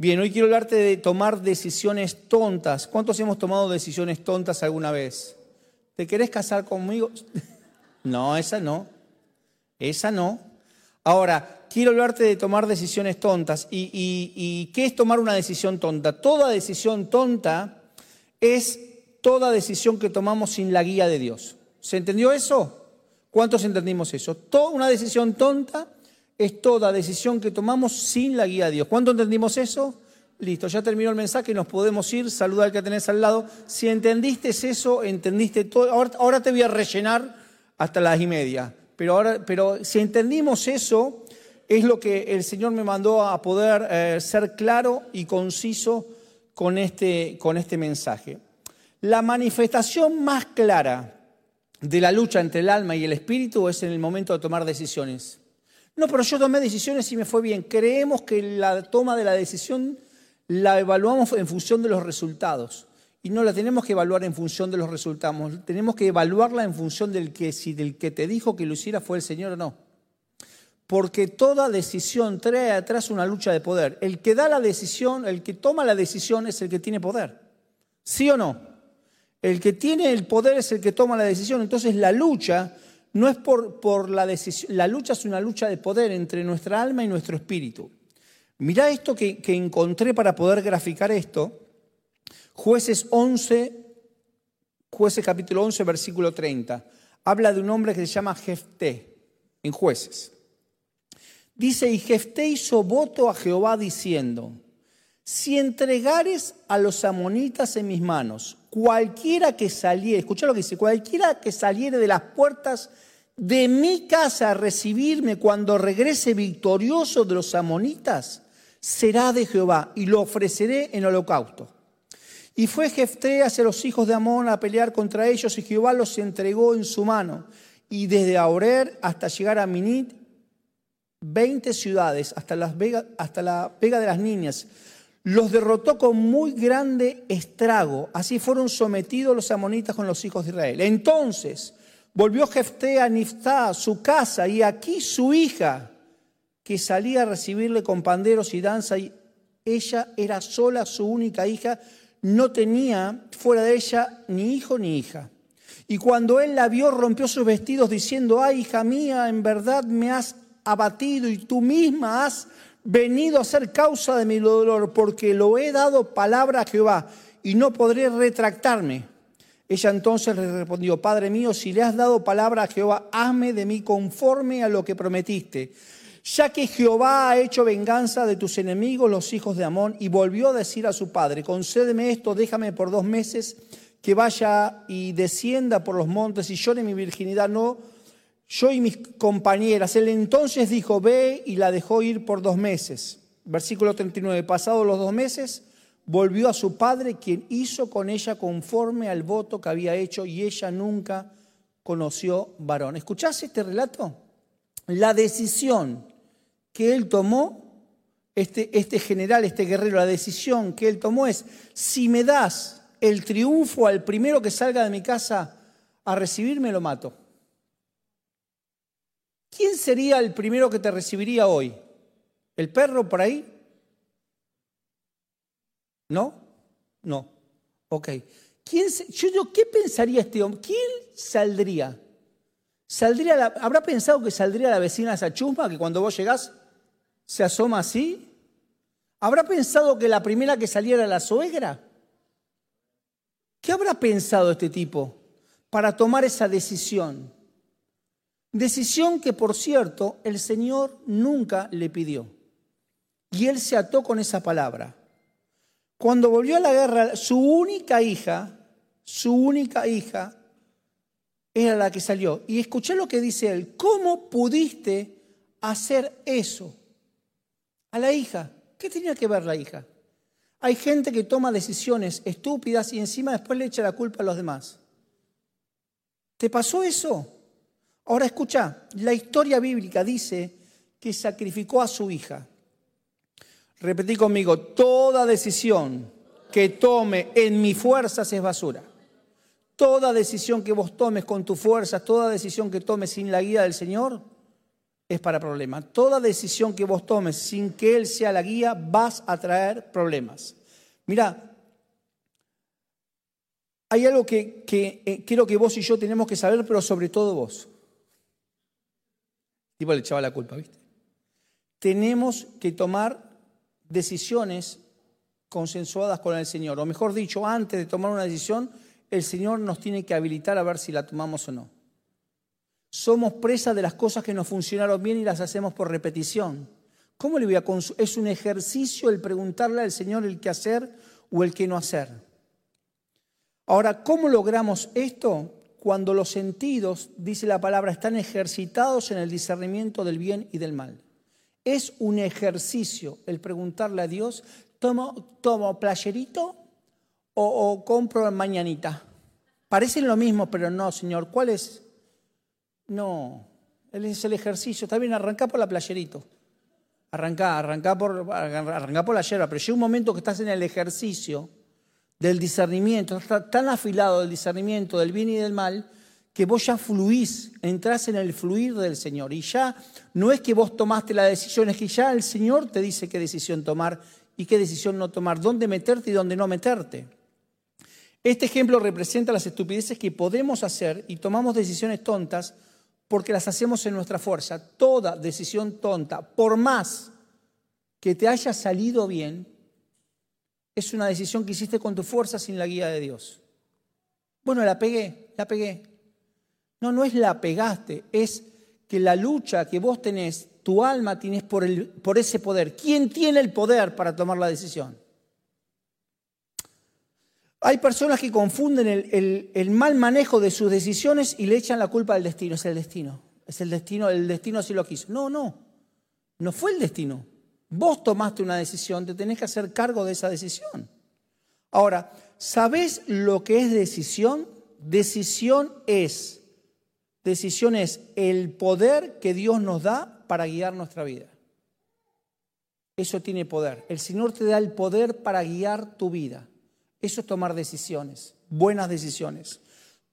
Bien, hoy quiero hablarte de tomar decisiones tontas. ¿Cuántos hemos tomado decisiones tontas alguna vez? ¿Te querés casar conmigo? No, esa no. Esa no. Ahora, quiero hablarte de tomar decisiones tontas. ¿Y, y qué es tomar una decisión tonta? Toda decisión tonta es toda decisión que tomamos sin la guía de Dios. ¿Se entendió eso? ¿Cuántos entendimos eso? Toda una decisión tonta es toda decisión que tomamos sin la guía de Dios. ¿Cuánto entendimos eso? Listo, ya terminó el mensaje, nos podemos ir. Saluda al que tenés al lado. Si entendiste eso, entendiste todo. Ahora, te voy a rellenar hasta las y media. Pero, ahora, pero si entendimos eso, es lo que el Señor me mandó a poder eh, ser claro y conciso con este, con este mensaje. La manifestación más clara de la lucha entre el alma y el espíritu es en el momento de tomar decisiones. No, pero yo tomé decisiones y me fue bien. Creemos que la toma de la decisión la evaluamos en función de los resultados. Y no la tenemos que evaluar en función de los resultados. Tenemos que evaluarla en función del que si del que te dijo que lo hiciera fue el Señor o no. Porque toda decisión trae atrás una lucha de poder. El que da la decisión, el que toma la decisión es el que tiene poder. ¿Sí o no? El que tiene el poder es el que toma la decisión. Entonces la lucha no es por, por la decisión, la lucha es una lucha de poder entre nuestra alma y nuestro espíritu. Mirá esto que, encontré para poder graficar esto. Jueces 11, jueces capítulo 11, versículo 30. Habla de un hombre que se llama Jefté, en jueces. Dice, y Jefté hizo voto a Jehová diciendo, si entregares a los amonitas en mis manos, cualquiera que saliere, escucha lo que dice, cualquiera que saliere de las puertas de mi casa a recibirme cuando regrese victorioso de los amonitas, será de Jehová y lo ofreceré en holocausto. Y fue Jefté hacia los hijos de Amón a pelear contra ellos y Jehová los entregó en su mano. Y desde Aorer hasta llegar a Minit, veinte ciudades, hasta, las hasta la Vega de las Niñas, los derrotó con muy grande estrago. Así fueron sometidos los amonitas con los hijos de Israel. Entonces volvió Jefté a Niftá, su casa, y aquí su hija, que salía a recibirle con panderos y danza, y ella era sola, su única hija, no tenía fuera de ella ni hijo ni hija. Y cuando él la vio, rompió sus vestidos diciendo, ay, hija mía, en verdad me has abatido y tú misma has venido a ser causa de mi dolor, porque lo he dado palabra a Jehová y no podré retractarme. Ella entonces le respondió, Padre mío, si le has dado palabra a Jehová, hazme de mí conforme a lo que prometiste. Ya que Jehová ha hecho venganza de tus enemigos, los hijos de Amón, y volvió a decir a su padre, concédeme esto, déjame por dos meses que vaya y descienda por los montes y llore mi virginidad, no yo y mis compañeras. Él entonces dijo, ve y la dejó ir por dos meses. Versículo 39, pasados los dos meses, volvió a su padre, quien hizo con ella conforme al voto que había hecho y ella nunca conoció varón. ¿Escuchás este relato? La decisión que él tomó, este, este general, este guerrero, la decisión que él tomó es, si me das el triunfo al primero que salga de mi casa a recibirme, lo mato. ¿Quién sería el primero que te recibiría hoy? ¿El perro por ahí? ¿No? No. Ok. ¿Quién, yo ¿qué pensaría este hombre? ¿Quién saldría? ¿Saldría ¿Habrá pensado que saldría la vecina esa chusma que cuando vos llegás se asoma así? ¿Habrá pensado que la primera que saliera era la suegra? ¿Qué habrá pensado este tipo para tomar esa decisión? Decisión que, por cierto, el Señor nunca le pidió. Y él se ató con esa palabra. Cuando volvió a la guerra, su única hija, su única hija, era la que salió. Y escuché lo que dice él. ¿Cómo pudiste hacer eso? A la hija. ¿Qué tenía que ver la hija? Hay gente que toma decisiones estúpidas y encima después le echa la culpa a los demás. ¿Te pasó eso? Ahora escucha, la historia bíblica dice que sacrificó a su hija. Repetí conmigo, toda decisión que tome en mis fuerzas es basura. Toda decisión que vos tomes con tus fuerzas, toda decisión que tomes sin la guía del Señor, es para problemas. Toda decisión que vos tomes sin que Él sea la guía, vas a traer problemas. Mira, hay algo que, que eh, quiero que vos y yo tenemos que saber, pero sobre todo vos. Tipo le echaba la culpa, ¿viste? Tenemos que tomar decisiones consensuadas con el Señor. O mejor dicho, antes de tomar una decisión, el Señor nos tiene que habilitar a ver si la tomamos o no. Somos presa de las cosas que nos funcionaron bien y las hacemos por repetición. ¿Cómo le voy a Es un ejercicio el preguntarle al Señor el qué hacer o el qué no hacer. Ahora, ¿cómo logramos esto? Cuando los sentidos, dice la palabra, están ejercitados en el discernimiento del bien y del mal. Es un ejercicio el preguntarle a Dios, ¿tomo, tomo playerito o, compro mañanita? Parecen lo mismo, pero no, Señor. ¿Cuál es? No, él es el ejercicio. Está bien, arrancá por la playerito. Arrancá, arrancá por, por la yerba. Pero llega un momento que estás en el ejercicio del discernimiento, está tan afilado el discernimiento del bien y del mal, que vos ya fluís, entrás en el fluir del Señor. Y ya no es que vos tomaste la decisión, es que ya el Señor te dice qué decisión tomar y qué decisión no tomar, dónde meterte y dónde no meterte. Este ejemplo representa las estupideces que podemos hacer y tomamos decisiones tontas porque las hacemos en nuestra fuerza. Toda decisión tonta, por más que te haya salido bien, es una decisión que hiciste con tu fuerza sin la guía de Dios. Bueno, la pegué, la pegué. No, no es la pegaste, es que la lucha que vos tenés, tu alma tienes por, el, ese poder. ¿Quién tiene el poder para tomar la decisión? Hay personas que confunden el, mal manejo de sus decisiones y le echan la culpa al destino. Es el destino. Es el destino, el destino así lo quiso. No, no. No fue el destino. Vos tomaste una decisión, te tenés que hacer cargo de esa decisión. Ahora, ¿sabés lo que es decisión? Decisión es, decisión es el poder que Dios nos da para guiar nuestra vida. Eso tiene poder. El Señor te da el poder para guiar tu vida. Eso es tomar decisiones, buenas decisiones.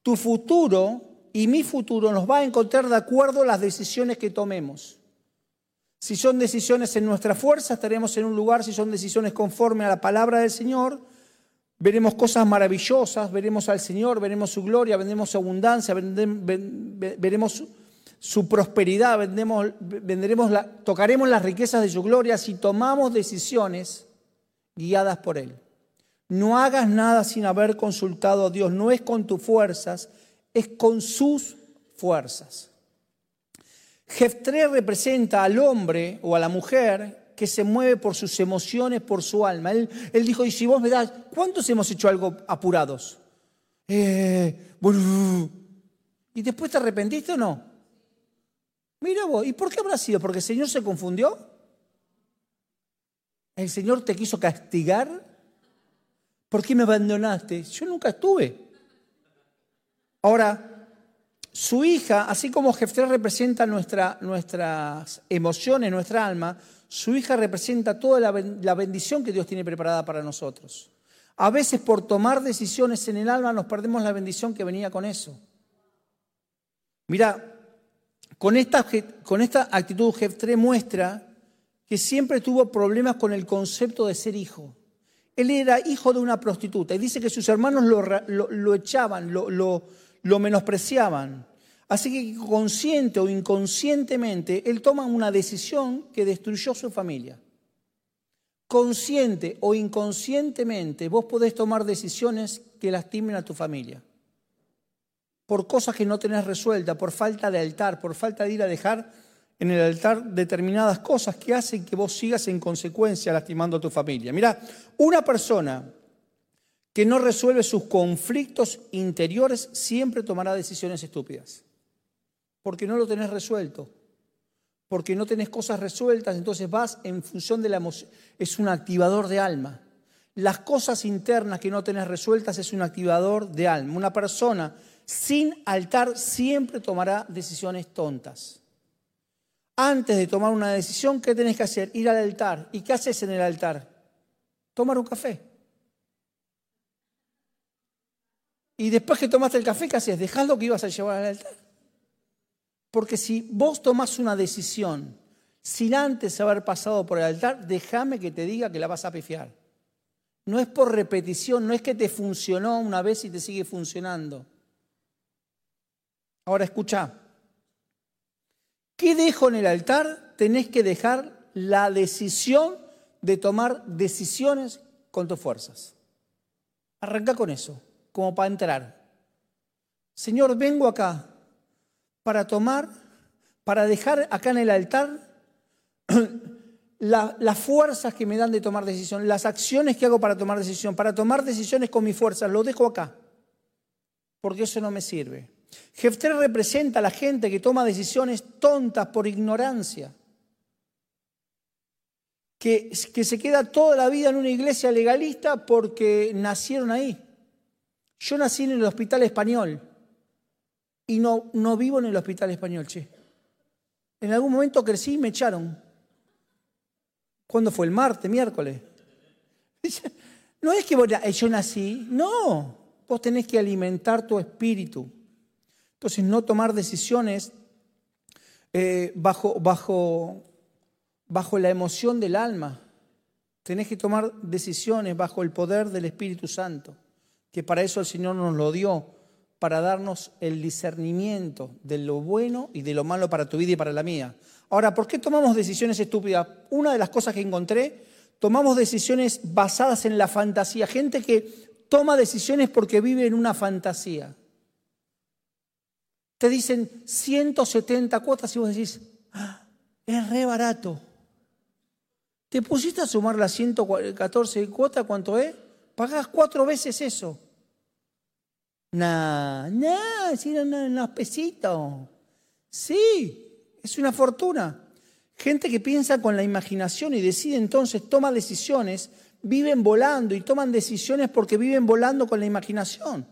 Tu futuro y mi futuro nos va a encontrar de acuerdo a las decisiones que tomemos. Si son decisiones en nuestra fuerza, estaremos en un lugar, si son decisiones conforme a la palabra del Señor, veremos cosas maravillosas, veremos al Señor, veremos su gloria, veremos su abundancia, veremos su prosperidad, venderemos tocaremos las riquezas de su gloria si tomamos decisiones guiadas por Él. No hagas nada sin haber consultado a Dios. No es con tus fuerzas, es con sus fuerzas. Jeftré representa al hombre o a la mujer que se mueve por sus emociones, por su alma. Él, dijo, y si vos me das, ¿cuántos hemos hecho algo apurados? Eh, ¿Y después te arrepentiste o no? Mira vos, ¿y por qué habrá sido? ¿Porque el Señor se confundió? ¿El Señor te quiso castigar? ¿Por qué me abandonaste? Yo nunca estuve. Ahora, su hija, así como Jefté representa nuestra, nuestras emociones, nuestra alma, su hija representa toda la, bendición que Dios tiene preparada para nosotros. A veces por tomar decisiones en el alma nos perdemos la bendición que venía con eso. Mira, con esta, con esta actitud muestra que siempre tuvo problemas con el concepto de ser hijo. Él era hijo de una prostituta y dice que sus hermanos lo, echaban, lo menospreciaban. Así que consciente o inconscientemente, él toma una decisión que destruyó su familia. Consciente o inconscientemente, vos podés tomar decisiones que lastimen a tu familia. Por cosas que no tenés resueltas, por falta de altar, por falta de ir a dejar en el altar determinadas cosas que hacen que vos sigas en consecuencia lastimando a tu familia. Mira, una persona que no resuelve sus conflictos interiores siempre tomará decisiones estúpidas. Porque no lo tenés resuelto. Porque no tenés cosas resueltas, entonces vas en función de la emoción. Es un activador de alma. Las cosas internas que no tenés resueltas es un activador de alma. Una persona sin altar siempre tomará decisiones tontas. Antes de tomar una decisión, ¿qué tenés que hacer? Ir al altar. ¿Y qué haces en el altar? Tomar un café. Y después que tomaste el café, ¿qué haces? Dejás lo que ibas a llevar al altar. Porque si vos tomás una decisión sin antes haber pasado por el altar, déjame que te diga que la vas a pifiar. No es por repetición, no es que te funcionó una vez y te sigue funcionando. Ahora escucha, ¿qué dejo en el altar? Tenés que dejar la decisión de tomar decisiones con tus fuerzas. Arranca con eso, como para entrar. Señor, vengo acá para tomar, para dejar acá en el altar las fuerzas que me dan de tomar decisión, las acciones que hago para tomar decisión, para tomar decisiones con mis fuerzas, lo dejo acá, porque eso no me sirve. Jefter representa a la gente que toma decisiones tontas por ignorancia, que, que se queda toda la vida en una iglesia legalista porque nacieron ahí. Yo nací en el hospital español y no, no vivo en el hospital español, che. En algún momento crecí y me echaron. ¿Cuándo fue? ¿El martes, miércoles? No es que yo nací, no. Vos tenés que alimentar tu espíritu. Entonces, no tomar decisiones eh, bajo, bajo, bajo la emoción del alma. Tenés que tomar decisiones bajo el poder del Espíritu Santo, que para eso el Señor nos lo dio, para darnos el discernimiento de lo bueno y de lo malo para tu vida y para la mía. Ahora, ¿por qué tomamos decisiones estúpidas? Una de las cosas que encontré, tomamos decisiones basadas en la fantasía. Gente que toma decisiones porque vive en una fantasía. Te dicen 170 cuotas y vos decís, ah, es re barato. ¿Te pusiste a sumar las 114 cuotas? ¿Cuánto es? Pagás cuatro veces eso. Nah, nah, si eran unos pesitos. Sí, es una fortuna. Gente que piensa con la imaginación y decide entonces, toma decisiones, viven volando y toman decisiones porque viven volando con la imaginación.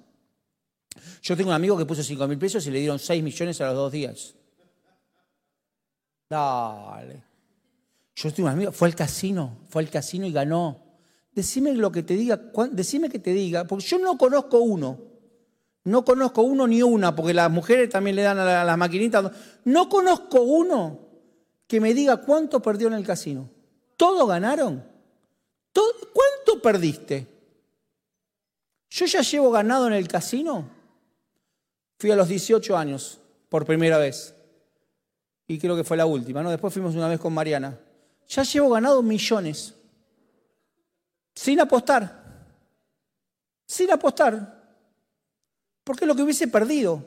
Yo tengo un amigo que puso 5 mil pesos y le dieron 6 millones a los dos días. Dale. Yo tengo un amigo, fue al casino, fue al casino y ganó. Decime lo que te diga, decime que te diga, porque yo no conozco uno no conozco uno ni una, porque las mujeres también le dan a las maquinitas. No conozco uno que me diga cuánto perdió en el casino. ¿Todos ganaron? ¿Cuánto perdiste? Yo ya llevo ganado en el casino. Fui a los 18 años, por primera vez. Y creo que fue la última, ¿no? Después fuimos una vez con Mariana. Ya llevo ganado millones. Sin apostar. Sin apostar. Porque es lo que hubiese perdido.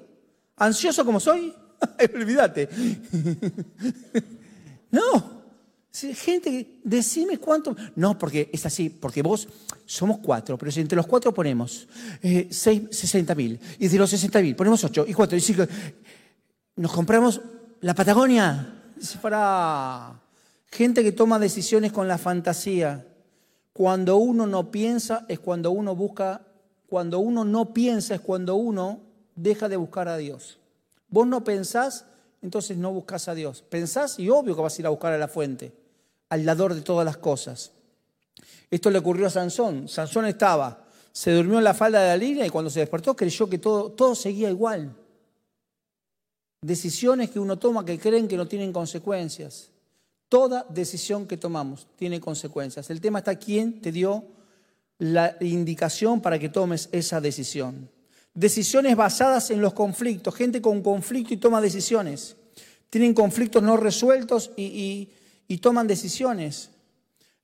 ¿Ansioso como soy? Olvídate. no. Gente, decime cuánto. No, porque es así, porque vos somos cuatro, pero si entre los cuatro ponemos eh, 60 mil, y de los 60 mil ponemos ocho y cuatro, y cinco, nos compramos la Patagonia. Para gente que toma decisiones con la fantasía. Cuando uno no piensa es cuando uno busca cuando uno no piensa es cuando uno deja de buscar a Dios. Vos no pensás, entonces no buscas a Dios. Pensás y obvio que vas a ir a buscar a la fuente, al dador de todas las cosas. Esto le ocurrió a Sansón. Sansón estaba, se durmió en la falda de la línea y cuando se despertó creyó que todo, todo seguía igual. Decisiones que uno toma que creen que no tienen consecuencias. Toda decisión que tomamos tiene consecuencias. El tema está quién te dio la indicación para que tomes esa decisión. Decisiones basadas en los conflictos, gente con conflicto y toma decisiones. Tienen conflictos no resueltos y, toman decisiones.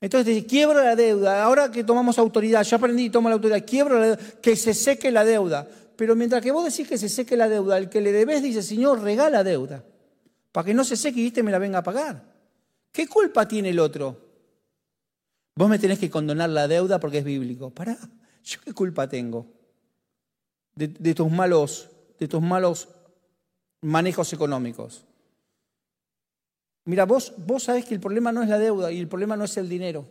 Entonces, quiebro la deuda, ahora que tomamos autoridad, ya aprendí, tomo la autoridad, quiebro la deuda, que se seque la deuda. Pero mientras que vos decís que se seque la deuda, el que le debes dice, Señor, regala deuda, para que no se seque y este me la venga a pagar. ¿Qué culpa tiene el otro? Vos me tenés que condonar la deuda porque es bíblico. Pará, ¿yo qué culpa tengo de, tus malos, de tus malos manejos económicos? Mira, vos, vos sabés que el problema no es la deuda y el problema no es el dinero.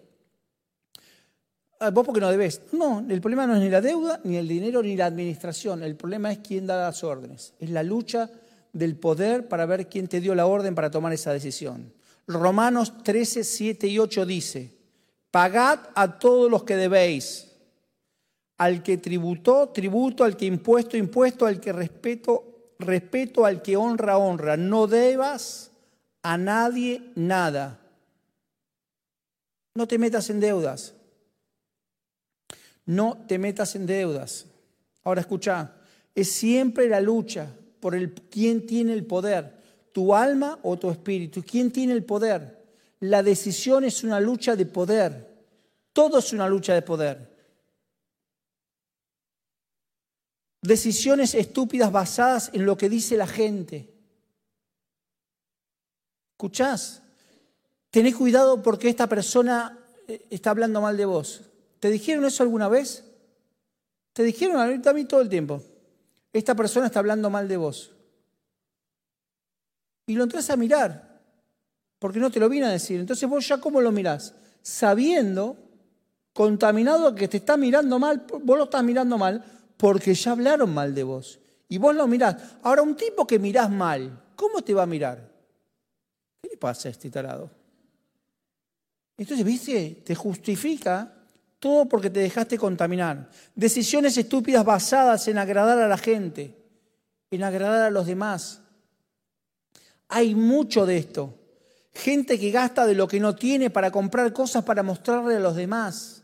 Ah, vos porque no debes. No, el problema no es ni la deuda, ni el dinero, ni la administración. El problema es quién da las órdenes. Es la lucha del poder para ver quién te dio la orden para tomar esa decisión. Romanos 13, 7 y 8 dice, Pagad a todos los que debéis. Al que tributó, tributo, al que impuesto, impuesto, al que respeto, respeto al que honra, honra. No debas a nadie nada. No te metas en deudas. No te metas en deudas. Ahora escucha, es siempre la lucha por el quién tiene el poder, tu alma o tu espíritu. ¿Quién tiene el poder? La decisión es una lucha de poder. Todo es una lucha de poder. Decisiones estúpidas basadas en lo que dice la gente. ¿Escuchás? Tenés cuidado porque esta persona eh, está hablando mal de vos. ¿Te dijeron eso alguna vez? Te dijeron a mí todo el tiempo. Esta persona está hablando mal de vos. Y lo entras a mirar, porque no te lo vine a decir. Entonces vos ya cómo lo mirás? Sabiendo, contaminado que te está mirando mal, vos lo estás mirando mal, porque ya hablaron mal de vos. Y vos lo mirás. Ahora, un tipo que mirás mal, ¿cómo te va a mirar? ¿Qué le pasa a este tarado? Entonces, ¿viste? Te justifica todo porque te dejaste contaminar. Decisiones estúpidas basadas en agradar a la gente, en agradar a los demás. Hay mucho de esto. Gente que gasta de lo que no tiene para comprar cosas para mostrarle a los demás.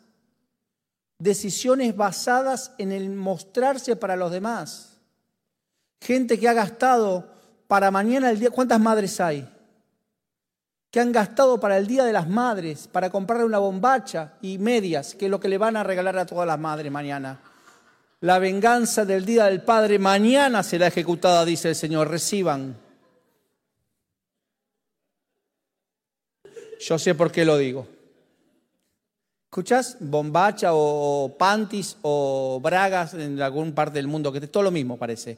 Decisiones basadas en el mostrarse para los demás. Gente que ha gastado para mañana el día. ¿Cuántas madres hay? que han gastado para el Día de las Madres, para comprarle una bombacha y medias, que es lo que le van a regalar a todas las madres mañana. La venganza del Día del Padre mañana será ejecutada, dice el Señor. Reciban. Yo sé por qué lo digo. ¿Escuchas? Bombacha o panties o bragas en algún parte del mundo, que es todo lo mismo parece.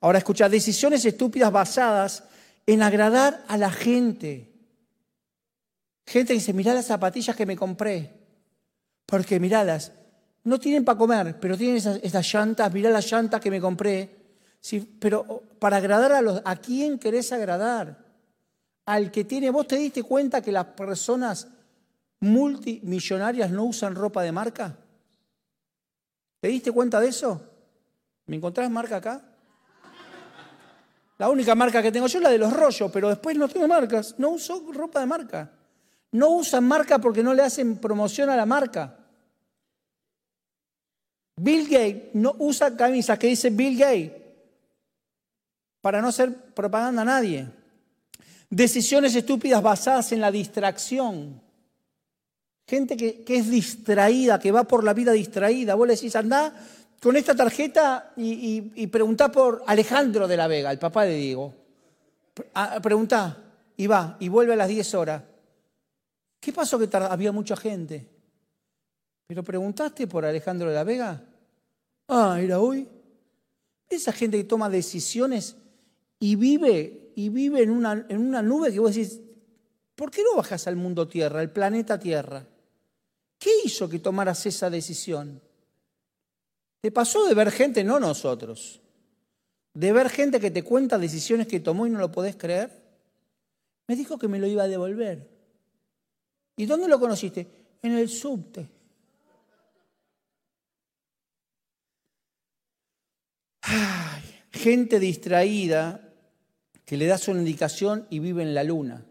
Ahora escucha, decisiones estúpidas basadas en agradar a la gente. Gente que dice, mirá las zapatillas que me compré. Porque miralas, no tienen para comer, pero tienen esas, llantas, mirá las llantas que me compré. Sí, pero para agradar a los... ¿A quién querés agradar? Al que tiene... ¿Vos te diste cuenta que las personas multimillonarias no usan ropa de marca? ¿Te diste cuenta de eso? ¿Me encontrás marca acá? La única marca que tengo yo es la de los rollos, pero después no tengo marcas. No uso ropa de marca. No usan marca porque no le hacen promoción a la marca. Bill Gates no usa camisas que dice Bill Gates para no hacer propaganda a nadie. Decisiones estúpidas basadas en la distracción. Gente que, es distraída, que va por la vida distraída. Vos le decís, anda con esta tarjeta y, y, preguntá por Alejandro de la Vega, el papá de Diego. Ah, preguntá y va y vuelve a las 10 horas. ¿Qué pasó que había mucha gente? ¿Pero preguntaste por Alejandro de la Vega? Ah, era hoy. Esa gente que toma decisiones y vive, y vive en una, en una nube que vos decís, ¿por qué no bajas al mundo Tierra, al planeta Tierra? ¿Qué hizo que tomaras esa decisión? ¿Te pasó de ver gente, no nosotros, de ver gente que te cuenta decisiones que tomó y no lo podés creer? Me dijo que me lo iba a devolver. ¿Y dónde lo conociste? En el subte. gente distraída que le das una indicación y vive en la luna.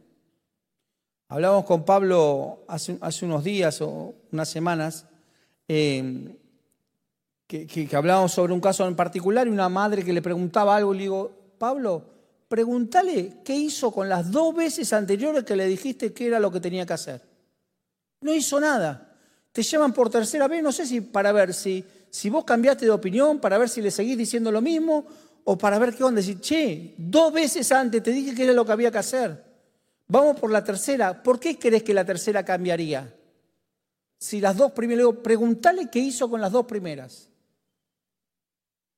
Hablamos con Pablo hace, unos días o unas semanas eh, que, hablábamos sobre un caso en particular y una madre que le preguntaba algo le digo, Pablo, pregúntale qué hizo con las dos veces anteriores que le dijiste que era lo que tenía que hacer. No hizo nada. Te llaman por tercera vez, no sé si para ver si, si vos cambiaste de opinión, para ver si le seguís diciendo lo mismo, o para ver qué onda. Decir, che, dos veces antes te dije que era lo que había que hacer. Vamos por la tercera. ¿Por qué crees que la tercera cambiaría? Si las dos primeras, preguntale qué hizo con las dos primeras.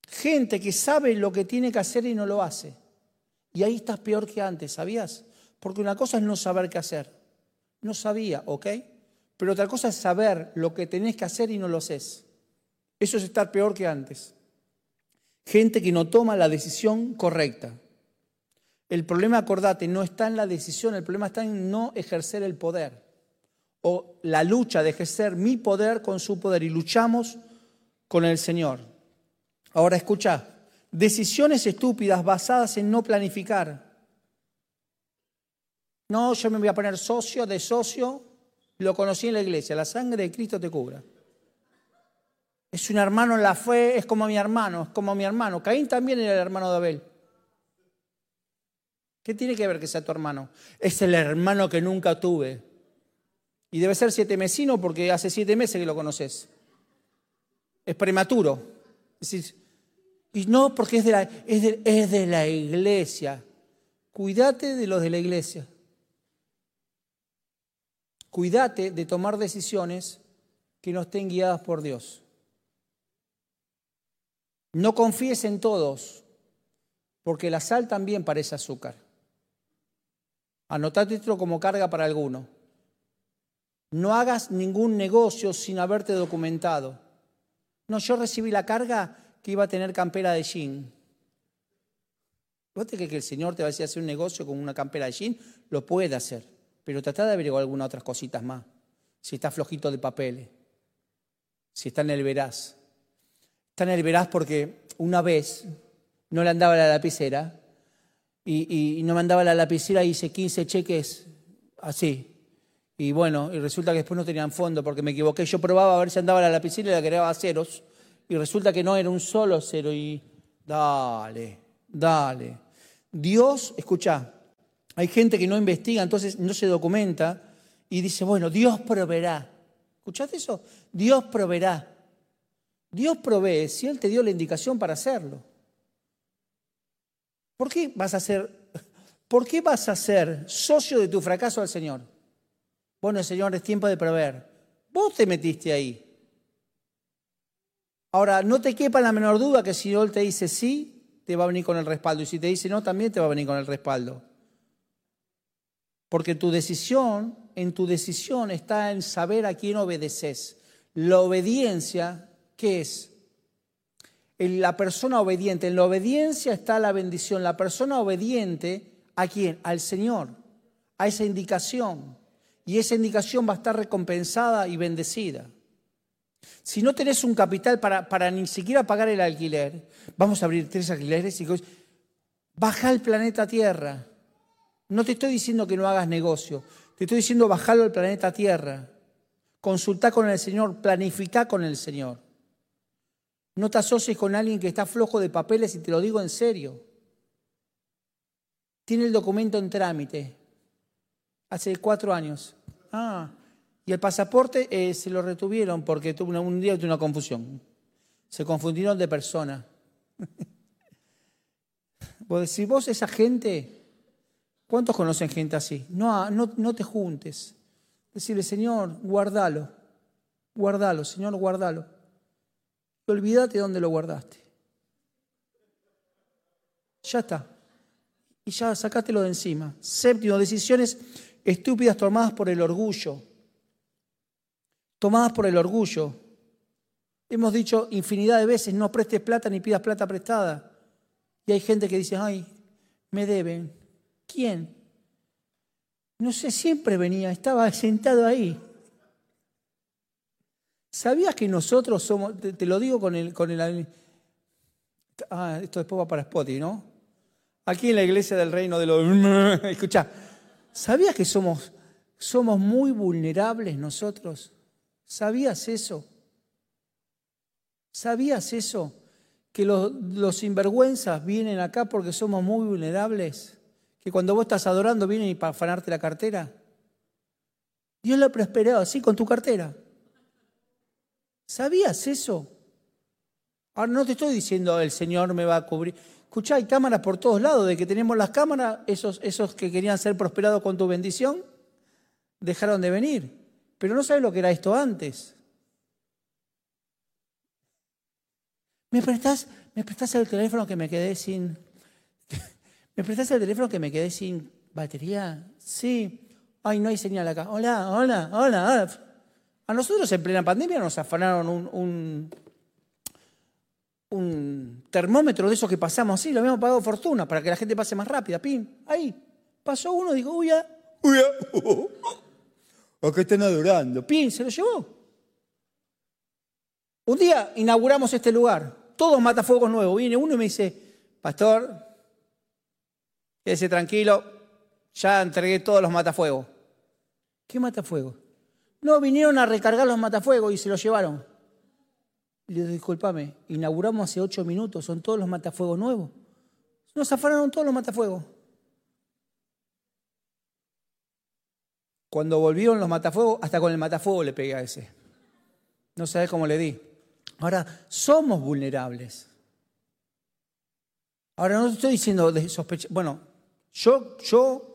Gente que sabe lo que tiene que hacer y no lo hace. Y ahí estás peor que antes, ¿sabías? Porque una cosa es no saber qué hacer. No sabía, ¿ok? Pero otra cosa es saber lo que tenés que hacer y no lo haces. Eso es estar peor que antes. Gente que no toma la decisión correcta. El problema, acordate, no está en la decisión, el problema está en no ejercer el poder. O la lucha de ejercer mi poder con su poder. Y luchamos con el Señor. Ahora escucha, decisiones estúpidas basadas en no planificar. No, yo me voy a poner socio de socio, lo conocí en la iglesia, la sangre de Cristo te cubra. Es un hermano en la fe, es como mi hermano, es como mi hermano. Caín también era el hermano de Abel. ¿Qué tiene que ver que sea tu hermano? Es el hermano que nunca tuve. Y debe ser siete mesino porque hace siete meses que lo conoces. Es prematuro. y no porque es de, la, es de la iglesia. Cuídate de los de la iglesia. Cuídate de tomar decisiones que no estén guiadas por Dios. No confíes en todos, porque la sal también parece azúcar. esto como carga para alguno. No hagas ningún negocio sin haberte documentado. No, yo recibí la carga que iba a tener campera de jean. ¿Vos te que el Señor te va a decir hacer un negocio con una campera de jean? Lo puede hacer, pero trata de averiguar algunas otras cositas más. Si está flojito de papeles, si está en el veraz. Está en el veraz porque una vez no le andaba la lapicera y, no me andaba la lapicera y hice 15 cheques así, y bueno, y resulta que después no tenían fondo porque me equivoqué. Yo probaba a ver si andaba la lapicera y la creaba a ceros. Y resulta que no, era un solo cero. Y dale, dale. Dios, escucha, hay gente que no investiga, entonces no se documenta y dice, bueno, Dios proveerá. ¿Escuchaste eso? Dios proveerá. Dios provee si Él te dio la indicación para hacerlo. ¿Por qué vas a ser, por qué vas a ser socio de tu fracaso al Señor? Bueno, Señor, es tiempo de proveer. Vos te metiste ahí. Ahora, no te quepa la menor duda que si Él te dice sí, te va a venir con el respaldo. Y si te dice no, también te va a venir con el respaldo. Porque tu decisión, en tu decisión está en saber a quién obedeces. La obediencia, ¿qué es? En la persona obediente. En la obediencia está la bendición. La persona obediente, ¿a quién? Al Señor, a esa indicación y esa indicación va a estar recompensada y bendecida. Si no tenés un capital para, ni siquiera pagar el alquiler, vamos a abrir tres alquileres y baja el planeta Tierra. No te estoy diciendo que no hagas negocio, te estoy diciendo bajarlo al planeta Tierra. Consulta con el Señor, planifica con el Señor. No te asocies con alguien que está flojo de papeles y te lo digo en serio. Tiene el documento en trámite. Hace cuatro años. Ah, y el pasaporte eh, se lo retuvieron porque tuvo un día tuvo una confusión. Se confundieron de persona. vos decís, vos esa gente, ¿cuántos conocen gente así? No, no, no te juntes. Decirle, Señor, guardalo, guardalo, Señor, guardalo. Olvídate dónde lo guardaste. Ya está. Y ya sacátelo de encima. Séptimo, decisiones estúpidas tomadas por el orgullo. Tomadas por el orgullo. Hemos dicho infinidad de veces, no prestes plata ni pidas plata prestada. Y hay gente que dice, ay, me deben. ¿Quién? No sé, siempre venía, estaba sentado ahí. ¿Sabías que nosotros somos, te, lo digo con el, con el... Ah, esto después va para Spotify, ¿no? Aquí en la iglesia del reino de los... Escucha, ¿Sabías que somos, somos muy vulnerables nosotros? ¿Sabías eso? ¿Sabías eso? Que los, los sinvergüenzas vienen acá porque somos muy vulnerables. Que cuando vos estás adorando vienen para afanarte la cartera. Dios lo ha prosperado así con tu cartera. ¿Sabías eso? Ahora no te estoy diciendo el Señor me va a cubrir. Escuchá, hay cámaras por todos lados. De que tenemos las cámaras, esos, esos que querían ser prosperados con tu bendición, dejaron de venir. Pero no sabes lo que era esto antes. ¿Me prestás, ¿Me el teléfono que me quedé sin... ¿Me prestás el teléfono que me quedé sin batería? Sí. Ay, no hay señal acá. Hola, hola, hola. hola. A nosotros en plena pandemia nos afanaron un un termómetro de esos que pasamos así, lo habíamos pagado fortuna para que la gente pase más rápida. Pim, ahí. Pasó uno, dijo, uy, ya, uy, ya. están adorando. Pim, se lo llevó. Un día inauguramos este lugar. todos matafuegos nuevos. Viene uno y me dice, pastor, quédese tranquilo, ya entregué todos los matafuegos. ¿Qué matafuegos? No, vinieron a recargar los matafuegos y se los llevaron. Le digo, discúlpame, inauguramos hace ocho minutos, son todos los matafuegos nuevos. Nos afanaron todos los matafuegos. Cuando volvieron los matafuegos, hasta con el matafuego le pegué a ese. No sabes cómo le di. Ahora, somos vulnerables. Ahora, no estoy diciendo de. Bueno, yo, yo,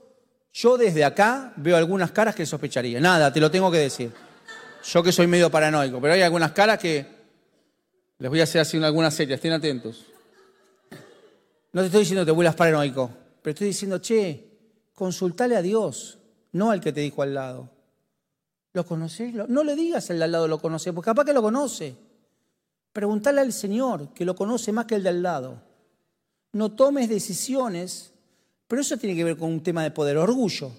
yo desde acá veo algunas caras que sospecharía. Nada, te lo tengo que decir. Yo que soy medio paranoico, pero hay algunas caras que les voy a hacer así algunas series, estén atentos. No te estoy diciendo te vuelvas paranoico, pero estoy diciendo, che, consultale a Dios, no al que te dijo al lado. ¿Lo conocés? No le digas al de al lado lo conoce, porque capaz que lo conoce. Preguntale al Señor, que lo conoce más que el de al lado. No tomes decisiones, pero eso tiene que ver con un tema de poder, orgullo.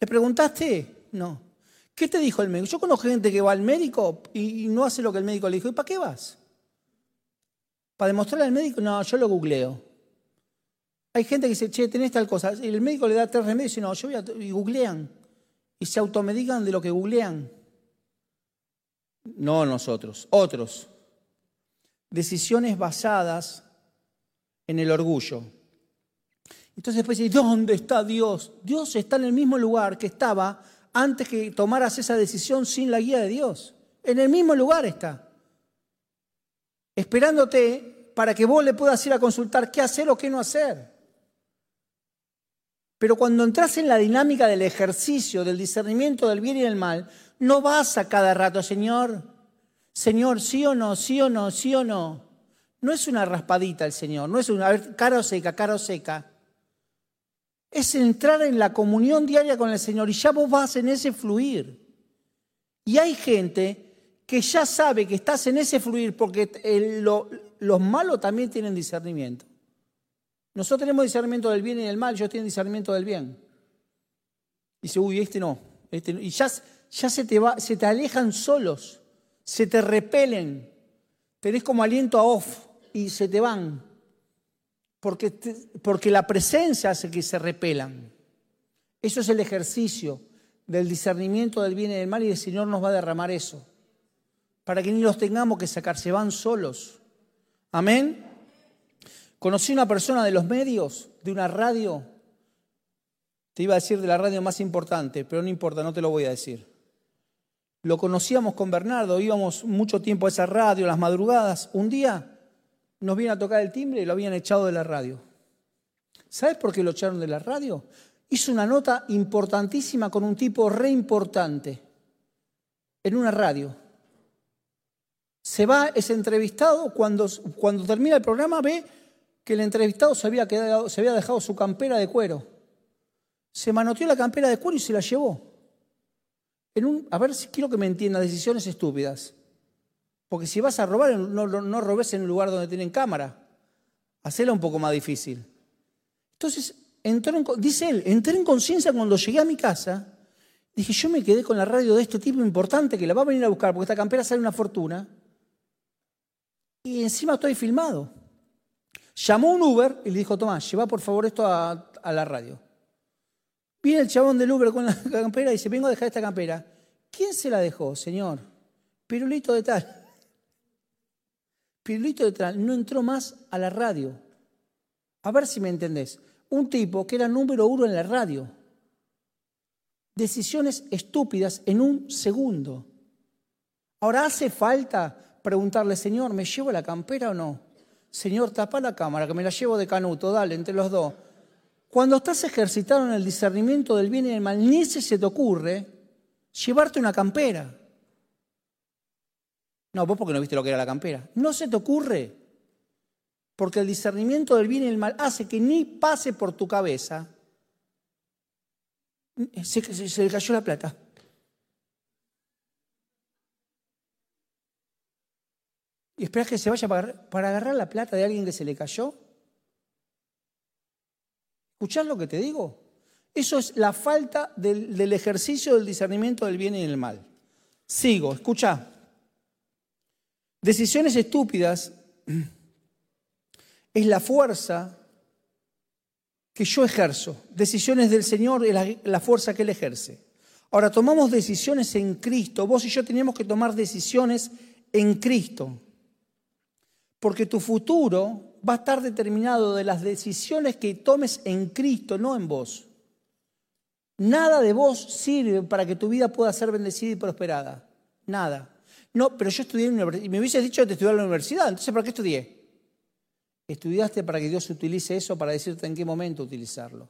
¿Le preguntaste? No. ¿Qué te dijo el médico? Yo conozco gente que va al médico y no hace lo que el médico le dijo. ¿Y para qué vas? ¿Para demostrarle al médico? No, yo lo googleo. Hay gente que dice, che, tenés tal cosa. Y el médico le da tres remedios y no, yo voy a... Y googlean. Y se automedican de lo que googlean. No nosotros, otros. Decisiones basadas en el orgullo. Entonces después dice, ¿dónde está Dios? Dios está en el mismo lugar que estaba antes que tomaras esa decisión sin la guía de Dios. En el mismo lugar está. Esperándote para que vos le puedas ir a consultar qué hacer o qué no hacer. Pero cuando entras en la dinámica del ejercicio, del discernimiento del bien y del mal, no vas a cada rato, Señor, Señor, sí o no, sí o no, sí o no. No es una raspadita el Señor, no es una, a ver, cara o seca, cara o seca. Es entrar en la comunión diaria con el Señor y ya vos vas en ese fluir. Y hay gente que ya sabe que estás en ese fluir porque los malos también tienen discernimiento. Nosotros tenemos discernimiento del bien y del mal, ellos tienen discernimiento del bien. Y dice, uy, este no. Este Y ya, ya se, te va, se te alejan solos, se te repelen. Tenés como aliento a off y se te van. Porque, porque la presencia hace que se repelan. Eso es el ejercicio del discernimiento del bien y del mal y el Señor nos va a derramar eso. Para que ni los tengamos que sacar, se van solos. Amén. Conocí una persona de los medios, de una radio, te iba a decir de la radio más importante, pero no importa, no te lo voy a decir. Lo conocíamos con Bernardo, íbamos mucho tiempo a esa radio, las madrugadas. Un día nos viene a tocar el timbre y lo habían echado de la radio. ¿Sabes por qué lo echaron de la radio? Hizo una nota importantísima con un tipo re importante en una radio. Se va, es entrevistado, cuando, cuando termina el programa ve que el entrevistado se había, quedado, se había dejado su campera de cuero. Se manoteó la campera de cuero y se la llevó. A ver si quiero que me entienda, decisiones estúpidas. Porque si vas a robar, no, no, robes en un lugar donde tienen cámara. Hacela un poco más difícil. Entonces, dice él, entré en conciencia cuando llegué a mi casa. Dije, yo me quedé con la radio de este tipo importante que la va a venir a buscar porque esta campera sale una fortuna. Y encima estoy filmado. Llamó un Uber y le dijo, Tomás, lleva por favor esto a, la radio. Viene el chabón del Uber con la campera y dice, vengo a dejar esta campera. ¿Quién se la dejó, señor? Pirulito de tal. Pirulito tal no entró más a la radio. A ver si me entendés. Un tipo que era número uno en la radio. Decisiones estúpidas en un segundo. Ahora hace falta preguntarle, Señor, ¿me llevo la campera o no? Señor, tapa la cámara, que me la llevo de canuto, dale, entre los dos. Cuando estás ejercitado en el discernimiento del bien y del mal, ni se te ocurre llevarte una campera. No, vos porque no viste lo que era la campera. No se te ocurre. Porque el discernimiento del bien y del mal hace que ni pase por tu cabeza. Se, se le cayó la plata. y esperas que se vaya para, agarrar la plata de alguien que se le cayó. ¿Escuchás lo que te digo? Eso es la falta del, del, ejercicio del discernimiento del bien y del mal. Sigo, escucha. Decisiones estúpidas es la fuerza que yo ejerzo. Decisiones del Señor es la, fuerza que Él ejerce. Ahora, tomamos decisiones en Cristo. Vos y yo tenemos que tomar decisiones en Cristo. Porque tu futuro va a estar determinado de las decisiones que tomes en Cristo, no en vos. Nada de vos sirve para que tu vida pueda ser bendecida y prosperada. Nada. No, pero yo estudié en la universidad. Y me hubieses dicho que te estudié en la universidad. Entonces, ¿para qué estudié? Estudiaste para que Dios utilice eso para decirte en qué momento utilizarlo.